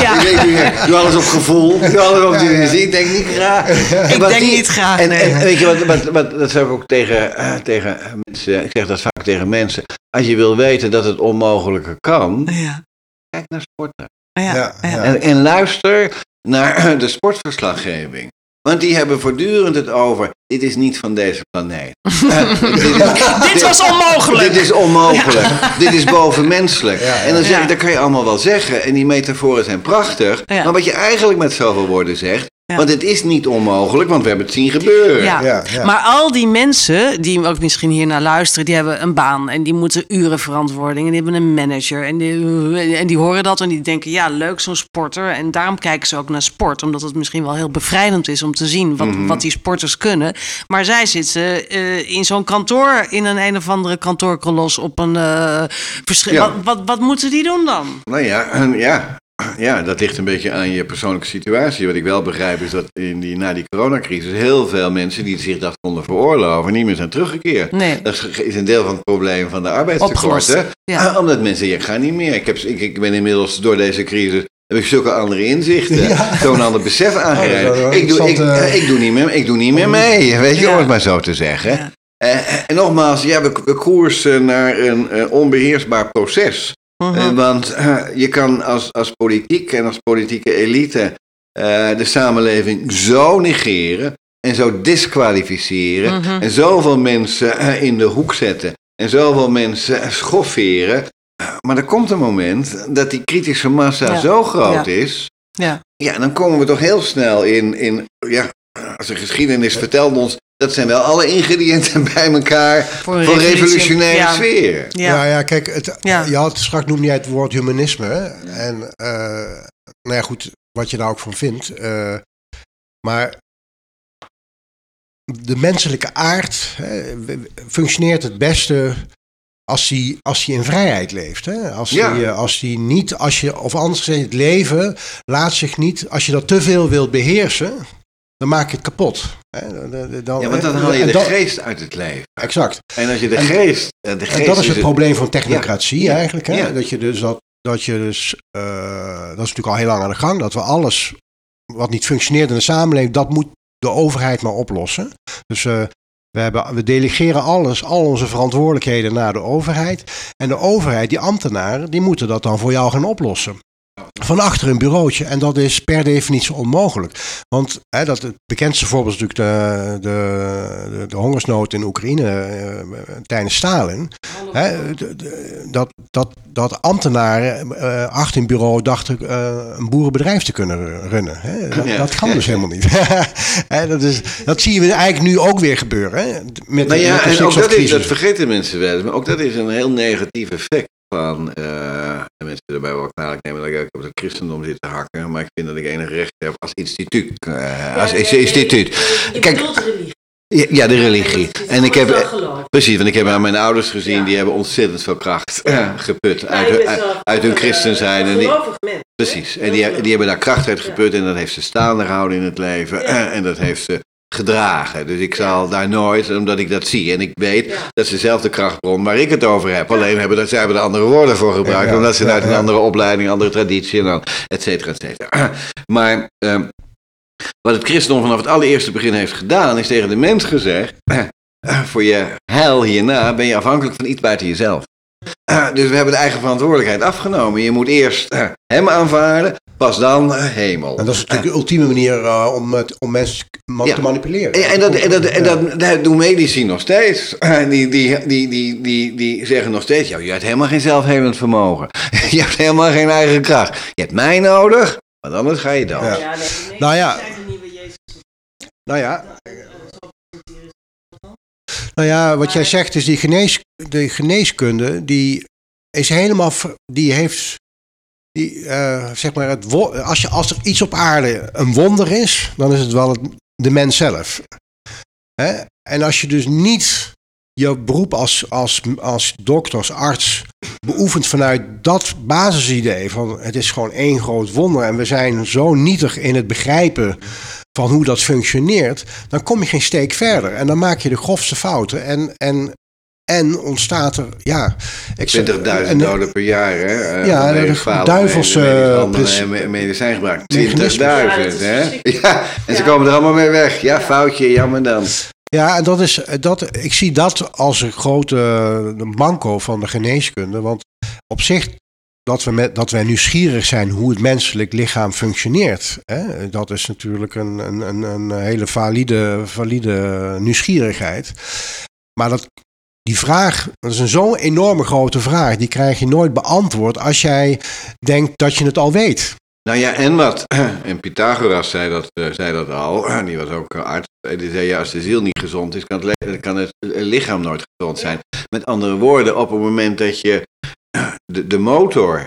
Ja. Je weet niet, Doe alles op gevoel, doe alles op die muziek, denk niet graag. Ik denk niet graag, En, nee. en weet je wat, wat, wat dat zeg ik ook tegen, eh, tegen mensen, ik zeg dat vaak tegen mensen. Als je wil weten dat het onmogelijke kan, Ja. kijk naar sporten. Ja. En, en luister naar (clears throat) de sportverslaggeving. Want die hebben voortdurend het over, dit is niet van deze planeet. Dit, is, (laughs) (laughs) Dit was onmogelijk. dit is onmogelijk. dit is bovenmenselijk. Ja, ja. En dan zeg Ja. ik, dat kan je allemaal wel zeggen. En die metaforen zijn prachtig. Ja. Maar wat je eigenlijk met zoveel woorden zegt, Ja. want het is niet onmogelijk, want we hebben het zien gebeuren. Ja. Ja, ja. Maar al die mensen die ook misschien hier naar luisteren, die hebben een baan en die moeten uren verantwoording en die hebben een manager en die, en die horen dat en die denken ja leuk zo'n sporter en daarom kijken ze ook naar sport omdat het misschien wel heel bevrijdend is om te zien wat, Mhm. wat die sporters kunnen. Maar zij zitten eh, in zo'n kantoor in een een of andere kantoorkolos op een eh verschil. Ja. Wat, wat, wat moeten die doen dan? Nou ja, en ja, ja, dat ligt een beetje aan je persoonlijke situatie. Wat ik wel begrijp is dat in die, na die coronacrisis heel veel mensen die zich dat konden veroorloven niet meer zijn teruggekeerd. Nee. Dat is- een deel van het probleem van de arbeidstekorten. Ja. Ah, Omdat mensen, ja, ik ga niet meer. Ik, heb, ik, ik ben inmiddels door deze crisis heb ik zulke andere inzichten, zo'n ander besef Oh, aangereikt. ik, doe, ik, eh. ik, doe niet meer, ik doe niet meer mee, weet je, Ja. om het maar zo te zeggen. Ja. Eh, en nogmaals, ja, we, we koersen naar een eh, onbeheersbaar proces. Mhm. Eh, want eh, je kan als, als politiek en als politieke elite eh, de samenleving zo negeren en zo disqualificeren Mhm. en zoveel mensen in de hoek zetten en zoveel mensen schofferen. Maar er komt een moment dat die kritische massa Ja. zo groot Ja. is. Ja. Ja, dan komen we toch heel snel in, in ja, als de geschiedenis vertelt ons, dat zijn wel alle ingrediënten (laughs) bij elkaar voor, een revolutionaire ja. sfeer. Ja. Ja, ja, kijk, het, Ja. je had straks noemde jij het woord humanisme. hè? En eh, nou ja, goed, wat je daar ook van vindt. eh, maar de menselijke aard hè, functioneert het beste als hij als hij in vrijheid leeft. Hè? Als, Ja. hij, eh, als hij niet, als je, of anders gezegd, het leven laat zich niet, als je dat te veel wilt beheersen, dan maak je het kapot. Dan, Ja, want dan haal je de dat- geest uit het leven. Exact. En als je de geest... eh, De geest En dat is het het- probleem van technocratie Ja. eigenlijk. Hè? Ja. Dat je dus dat, dat je dus, eh, dat is natuurlijk al heel lang aan de gang, dat we alles wat niet functioneert in de samenleving, dat moet de overheid maar oplossen. Dus eh, we, hebben, we delegeren alles, al onze verantwoordelijkheden naar de overheid. En de overheid, die ambtenaren, die moeten dat dan voor jou gaan oplossen. Van achter een bureautje. En dat is per definitie onmogelijk. Want hè, dat, het bekendste voorbeeld is natuurlijk de, de, de, de hongersnood in Oekraïne eh, tijdens Stalin. Hè, de- de- dat, dat, dat ambtenaren eh, achter een bureau dachten eh, een boerenbedrijf te kunnen runnen. Hè. Dat, Ja. dat kan dus helemaal niet. (laughs) Hè, dat, is, dat zien we eigenlijk nu ook weer gebeuren. Hè, met, Nou ja, met de en ook dat, is, dat vergeten mensen wel. eens, Maar ook dat is een heel negatief effect van... eh, en mensen erbij wel kwalijk nemen dat ik ook op het christendom zit te hakken. Maar ik vind dat ik enig recht heb als instituut. eh, als instituut. Kijk, ja, ja, de religie. En ik heb... Precies, want ik heb aan mijn ouders gezien, die hebben ontzettend veel kracht eh, geput uit, uit, uit hun christen zijn. En die, precies, en die, die hebben daar kracht uit geput en dat heeft ze staande gehouden in het leven en dat heeft ze gedragen. Dus ik zal daar nooit, omdat ik dat zie en ik weet dat ze zelf de krachtbron waar ik het over heb. Alleen hebben dat, zij hebben er andere woorden voor gebruikt, Ja, ja, omdat ze ja, uit een andere opleiding, andere traditie en dan, et cetera, et cetera. (clears throat) Maar ehm, wat het christendom vanaf het allereerste begin heeft gedaan, is tegen de mens gezegd, (clears throat) voor je heil hierna ben je afhankelijk van iets buiten jezelf. Dus we hebben de eigen verantwoordelijkheid afgenomen. Je moet eerst eh, hem aanvaarden, pas dan eh, hemel. En dat is natuurlijk de ultieme manier eh, om, het, om mensen Ja. te manipuleren. En, en, dat, en, dat, en Ja. dat, dat doen medici nog steeds. Die, die, die, die, die, die zeggen nog steeds: ja, je hebt helemaal geen zelfhelend vermogen. (laughs) Je hebt helemaal geen eigen kracht. Je hebt mij nodig, want anders ga je dood. Ja. Nou ja. Nou ja. Nou ja, wat jij zegt is die genees, de geneeskunde, die is helemaal, die heeft, die, eh, zeg maar, het, als, je, als er iets op aarde een wonder is, dan is het wel het, de mens zelf. Hè? En als je dus niet je beroep als, als, als dokter, als arts beoefent vanuit dat basisidee van het is gewoon één groot wonder en we zijn zo nietig in het begrijpen van hoe dat functioneert, dan kom je geen steek verder. En dan maak je de grofste fouten. En, en, en ontstaat er, ja... ik zeg- 20.000 en- doden per jaar, hè? Eh, Ja, de handelen precies. en me- medicijngebruik. 20.000, Mechanisme. Ja, dat is hè? (laughs) Ja, en ze komen er allemaal mee weg. Ja, foutje, jammer dan. Ja, en dat is, dat, ik zie dat als een grote eh, manco van de geneeskunde. Want op zich, dat, we dat wij nieuwsgierig zijn hoe het menselijk lichaam functioneert. Hè, dat is natuurlijk een, een, een, hele valide, valide nieuwsgierigheid. Maar dat, die vraag, dat is een zo'n enorme grote vraag. Die krijg je nooit beantwoord als jij denkt dat je het al weet. Nou ja, en wat? (clears throat) En Pythagoras zei dat, eh, zei dat al. (clears throat) Die was ook eh, arts. Die zei, ja, als de ziel niet gezond is, kan het, kan het eh, lichaam nooit gezond zijn. Met andere woorden, op het moment dat je de, de motor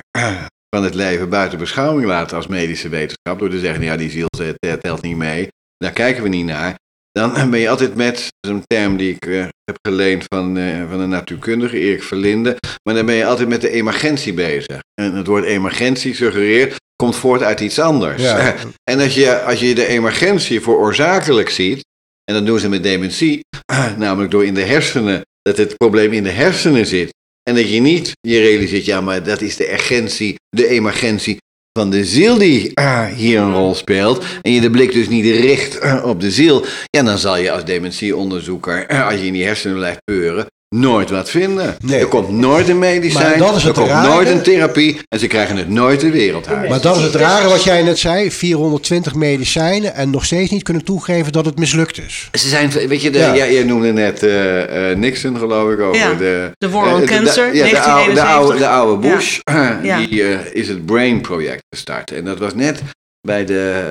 van het leven buiten beschouwing laat als medische wetenschap, door te zeggen, ja, die ziel eh, telt niet mee, daar kijken we niet naar. Dan ben je altijd met zo'n term die ik eh, heb geleend van, eh, van een natuurkundige, Erik Verlinde. Maar dan ben je altijd met de emergentie bezig. En het woord emergentie suggereert, komt voort uit iets anders. Ja. (laughs) En als je, als je de emergentie voor oorzakelijk ziet, en dat doen ze met dementie, (clears throat) namelijk door in de hersenen, dat het probleem in de hersenen zit. En dat je niet je realiseert, ja, maar dat is de urgentie, de emergentie van de ziel die ah, hier een rol speelt. En je de blik dus niet richt ah, op de ziel. Ja, dan zal je als dementieonderzoeker, ah, als je in die hersenen blijft peuren, nooit wat vinden. Nee. Er komt nooit een medicijn, Maar dat is er het komt rare. nooit een therapie en ze krijgen het nooit de wereld uit. Maar dat is het rare wat jij net zei. 420 medicijnen en nog steeds niet kunnen toegeven dat het mislukt is. Ze zijn, weet je, de, Ja. ja. jij noemde net eh, eh, Nixon, geloof ik, over Ja, de... de war on eh, de- cancer, ja, de oude, de, 1971. oude, de oude Bush, Ja. (clears throat) die eh, is het Brain Project gestart. En dat was net bij de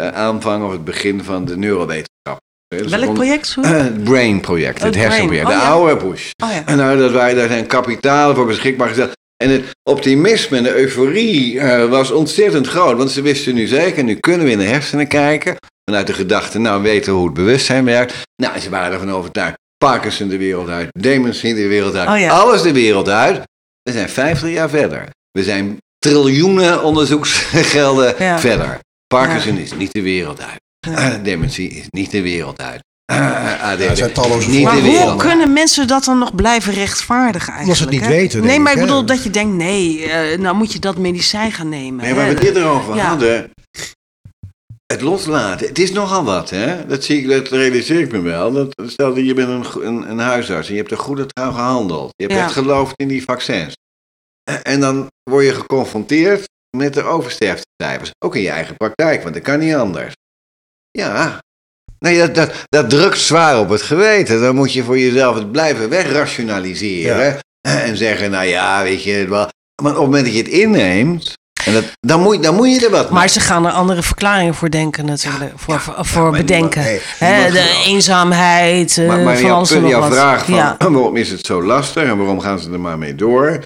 eh, aanvang of het begin van de neurowetenschap. Welk project? (clears throat) Eh, het Brain Project, Oh, het hersenproject, Oh, de ja. oude Bush. Oh ja. En nou, dat wij, daar zijn kapitalen voor beschikbaar gesteld. En het optimisme en de euforie eh, was ontzettend groot. Want ze wisten nu zeker, nu kunnen we in de hersenen kijken. Vanuit de gedachte, nou weten we hoe het bewustzijn werkt. Nou, ze waren ervan overtuigd. Parkinson de wereld uit, dementie de wereld uit, Oh ja. alles de wereld uit. We zijn 50 jaar verder. We zijn triljoenen onderzoeksgelden verder. Parkinson is niet de wereld uit. (clears throat) Dementie is niet de wereld uit. (clears throat) ADD er zijn talloze niet Maar de hoe wereld uit. kunnen mensen dat dan nog blijven rechtvaardigen eigenlijk? Omdat ze het niet hè? weten, Nee, maar ik, bedoel dat je denkt, nee, eh, nou moet je dat medicijn gaan nemen. Nee, waar we dit erover Ja. hadden. Het loslaten. Het is nogal wat, hè? Dat, zie ik, dat realiseer ik me wel. Dat, stel dat je bent een, een, een huisarts en je hebt een goede trouw gehandeld. Je hebt Ja. echt geloofd in die vaccins. En- En dan word je geconfronteerd met de oversterftecijfers. Ook in je eigen praktijk, want dat kan niet anders. Ja. Nee, dat, dat, dat drukt zwaar op het geweten. Dan moet je voor jezelf het blijven wegrationaliseren. En zeggen, nou ja, weet je het wel. Maar op het moment dat je het inneemt, en dat, dan, moet, dan moet je er wat mee. Maar ze gaan er andere verklaringen voor denken natuurlijk. voor voor, voor maar bedenken. niemand- nee, de eenzaamheid, eh, Maar, maar van alles en punt- nog jouw wat. vraag van Ja. (clears throat) waarom is het zo lastig en waarom gaan ze er maar mee door?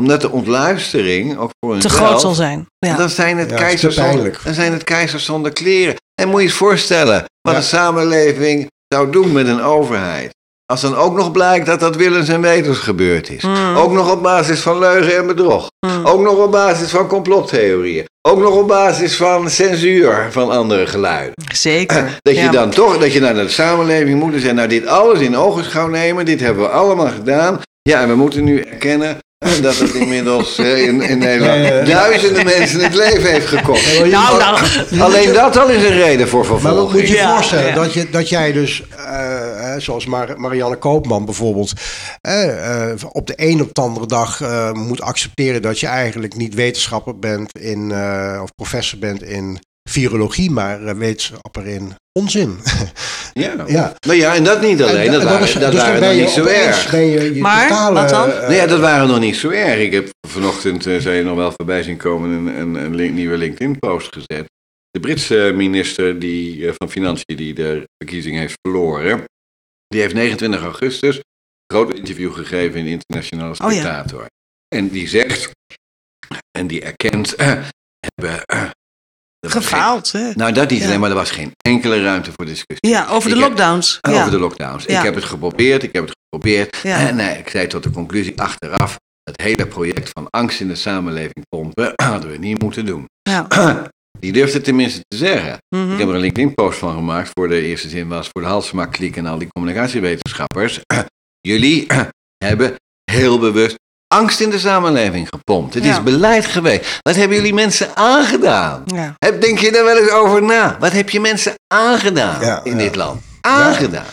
Omdat de ontluistering, ook voor Te groot zal zijn. Ja. dan zijn het, Ja, keizers zonder, dan zijn het keizers zonder kleren. En moet je eens voorstellen wat Ja. een samenleving zou doen met een overheid. Als dan ook nog blijkt dat dat willens en wetens gebeurd is. Mm. Ook nog op basis van leugen en bedrog. Mm. Ook nog op basis van complottheorieën. Ook nog op basis van censuur van andere geluiden. Zeker. (clears throat) Dat je Ja. dan toch, dat je naar de samenleving moet en nou dit alles in ogenschouw nemen, dit hebben we allemaal gedaan. Ja, en we moeten nu erkennen (laughs) dat het inmiddels eh, in, in Nederland duizenden mensen het leven heeft gekost. Maar Nou, nou, Alleen dat al is een reden voor Maar wat vervolging. moet je je Ja, voorstellen? ja. Dat, je, dat jij dus, eh, hè, zoals Mar Marianne Koopman bijvoorbeeld, eh, eh, op de een op de andere dag eh, moet accepteren dat je eigenlijk niet wetenschapper bent in, eh, of professor bent in virologie, maar wetenschapper in onzin. (laughs) Ja. ja. Nou ja, en dat niet alleen. En Dat, waren, dat dus waren ben nog niet zo erg. Ben je, je Maar, totale, wat dan? eh, Nee, ja, dat waren nog niet zo erg. Ik heb vanochtend, eh, zei je nog wel voorbij zien komen, een, een, een link- nieuwe LinkedIn-post gezet. De Britse minister die, eh, van Financiën die de verkiezing heeft verloren, die heeft 29 augustus een groot interview gegeven in Internationale Oh ja. Spectator. En die zegt, en die erkent, eh, hebben... eh, Gefaald, hè? nou, dat niet Ja. alleen, maar er was geen enkele ruimte voor discussie. Ja, over de Ik heb- lockdowns. over Ja. de lockdowns. Ja. Ik heb het geprobeerd, ik heb het geprobeerd. En nee, ik zei tot de conclusie achteraf, het hele project van angst in de samenleving pompen, (clears throat) hadden we niet moeten doen. Ja. (clears throat) Die durfde tenminste te zeggen. Mhm. Ik heb er een LinkedIn-post van gemaakt voor de eerste zin was voor de Halsema-kliek en al die communicatiewetenschappers. (clears throat) Jullie hebben heel bewust angst in de samenleving gepompt. Het Ja. is beleid geweest. Wat hebben jullie mensen aangedaan? Ja. Heb, denk je daar wel eens over na? Wat heb je mensen aangedaan Ja, in ja. dit land? Aangedaan.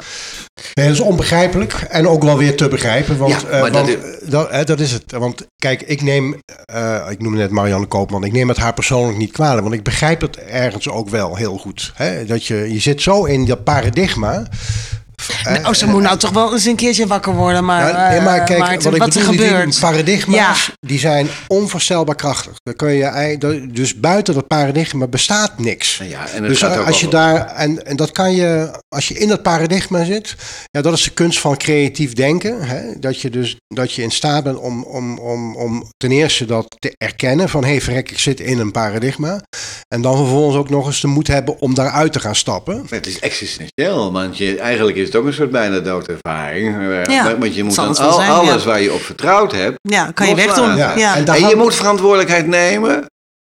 Nee, dat is onbegrijpelijk en ook wel weer te begrijpen. Want, Ja, eh, maar dat want, is- dat, eh, dat is het. Want kijk, ik neem, eh, ik noemde net Marianne Koopman, ik neem het haar persoonlijk niet kwalijk. Want ik begrijp het ergens ook wel heel goed. Hè? Dat je, je zit zo in dat paradigma. Nou, ze moet nou toch wel eens een keertje wakker worden, maar, nee, maar eh, kijk, Maarten, wat ik wat er bedoel, die gebeurt. paradigma's, Ja. die zijn onvoorstelbaar krachtig. Dan kun je, dus buiten dat paradigma bestaat niks. Ja, en het Dus gaat ook als je daar, en, en dat kan je, als je in dat paradigma zit, ja, dat is de kunst van creatief denken. Hè? Dat je dus, dat je in staat bent om, om, om, om ten eerste dat te erkennen van, hé hey, verrek, ik zit in een paradigma. En dan vervolgens ook nog eens de moed hebben om daaruit te gaan stappen. Het is existentieel, want je, eigenlijk is het ook een soort bijna doodervaring. Eh, Ja, want je moet dan al, zijn, alles ja. waar je op vertrouwd hebt. Ja, kan je wegdoen. Ja, Ja. en En je moet verantwoordelijkheid nemen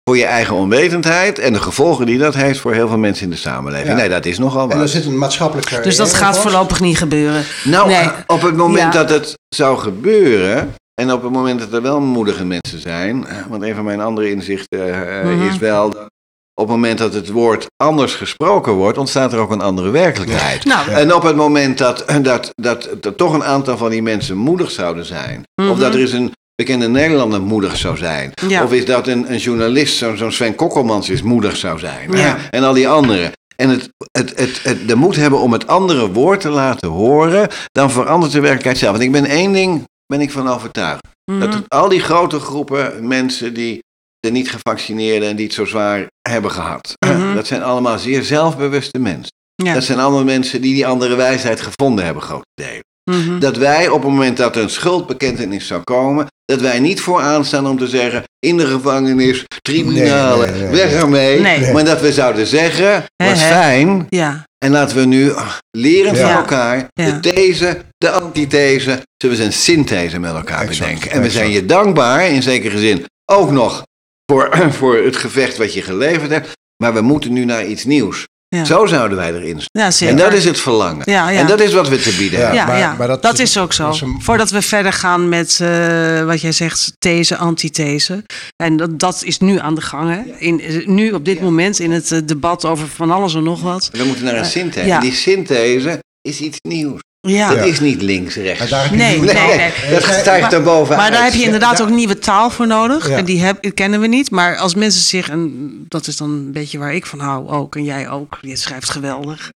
voor je eigen onwetendheid en de gevolgen die dat heeft voor heel veel mensen in de samenleving. Ja. Nee, dat is nogal En waar. er zit een maatschappelijke. Dus dat gaat vast. voorlopig niet gebeuren. Nou, Nee. eh, op het moment Ja. dat het zou gebeuren. En op het moment dat er wel moedige mensen zijn. eh, Want een van mijn andere inzichten eh, Mhm. is wel. dat Op het moment dat het woord anders gesproken wordt, ontstaat er ook een andere werkelijkheid. Nou, En op het moment dat, dat, dat, dat toch een aantal van die mensen moedig zouden zijn. Mhm. Of dat er eens een bekende Nederlander moedig zou zijn. Ja. Of is dat een, een journalist, zo'n Sven Kokkelmans is moedig zou zijn. Ja. En al die anderen. En het, het, het, het, de moed hebben om het andere woord te laten horen, dan verandert de werkelijkheid zelf. Want ik ben één ding, ben ik van overtuigd. mhm. Dat al die grote groepen mensen die de niet gevaccineerden en die het zo zwaar hebben gehad. (clears throat) Mhm. Dat zijn allemaal zeer zelfbewuste mensen. ja. Dat zijn allemaal mensen die die andere wijsheid gevonden hebben, grote delen. Mhm. Dat wij op het moment dat er een schuldbekentenis zou komen, dat wij niet vooraan staan om te zeggen, in de gevangenis, tribunalen, Nee, nee, nee, weg ermee. Maar dat we zouden zeggen, hè. fijn, ja. en laten we nu leren van elkaar de these, de antithese, zullen we een synthese met elkaar Exact, bedenken. En we exact. zijn je dankbaar, in zekere zin, ook nog voor, (clears throat) voor het gevecht wat je geleverd hebt. Maar we moeten nu naar iets nieuws. Ja. Zo zouden wij erin staan. ja, zeker. En dat is het verlangen. Ja, ja. En dat is wat we te bieden Ja. hebben. ja, maar- ja. maar dat dat, is- ook zo. dat is een- Voordat we verder gaan met eh, wat jij zegt, these, antithese. En dat, dat is nu aan de gang. Hè? In, eh, nu op dit moment in het eh, debat over van alles en nog wat. We moeten naar een synthese. ja. En die synthese is iets nieuws. Ja, Dat is niet links, En rechts. daar heb je Nee, nu- nee, Nee, nee. dat stijgt er bovenuit. Maar daar heb je inderdaad Ja. ook nieuwe taal voor nodig. Ja. En die, heb, die kennen we niet. Maar als mensen zich, en dat is dan een beetje waar ik van hou ook, en jij ook, je schrijft geweldig,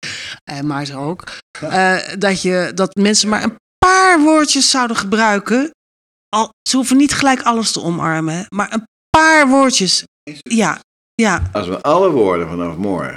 en Maarten ook, eh, dat, je, dat mensen maar een paar woordjes zouden gebruiken. Al, ze hoeven niet gelijk alles te omarmen, maar een paar woordjes. Ja, ja, Als we alle woorden vanaf morgen,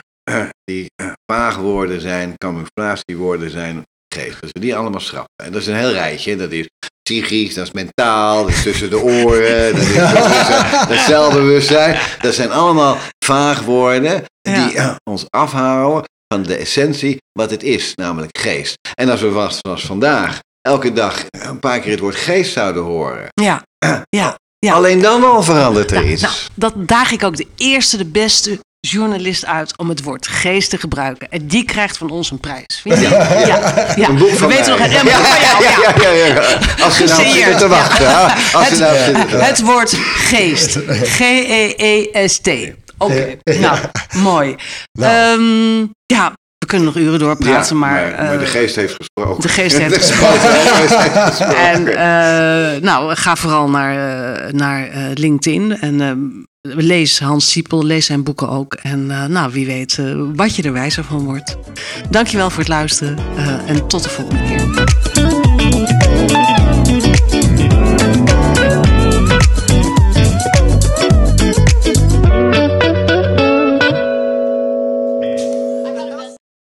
die eh, vaagwoorden zijn, camouflatiewoorden zijn, als we die allemaal schrappen. En dat is een heel rijtje. Dat is psychisch, dat is mentaal, dat is tussen de oren, dat is, dat is eh, (laughs) dat zelfbewustzijn. Dat zijn allemaal vaagwoorden die eh, ons afhouden van de essentie wat het is, namelijk geest. En als we vast zoals vandaag elke dag een paar keer het woord geest zouden horen, ja, ja. ja. alleen dan al verandert er iets. nou, dat daag ik ook de eerste, de beste journalist uit om het woord geest te gebruiken. En die krijgt van ons een prijs. Vind je? Ja, ja, ja. Een boek We weten mij. nog een, een boek van jou. Ja. ja, ja, ja. Als ze nou te wachten. Het, nou woord geest. E (laughs) G-E-E-S-T. Oké, nou, mooi. Nou. Ehm, ja, we kunnen nog uren doorpraten, Ja, maar, maar, maar de eh, geest heeft gesproken. de geest heeft (laughs) De gesproken. geest heeft gesproken. En eh, nou, ga vooral naar, eh, naar eh, LinkedIn en eh, lees Hans Siepel, lees zijn boeken ook. En eh, nou, wie weet eh, wat je er wijzer van wordt. Dankjewel voor het luisteren eh, en tot de volgende keer.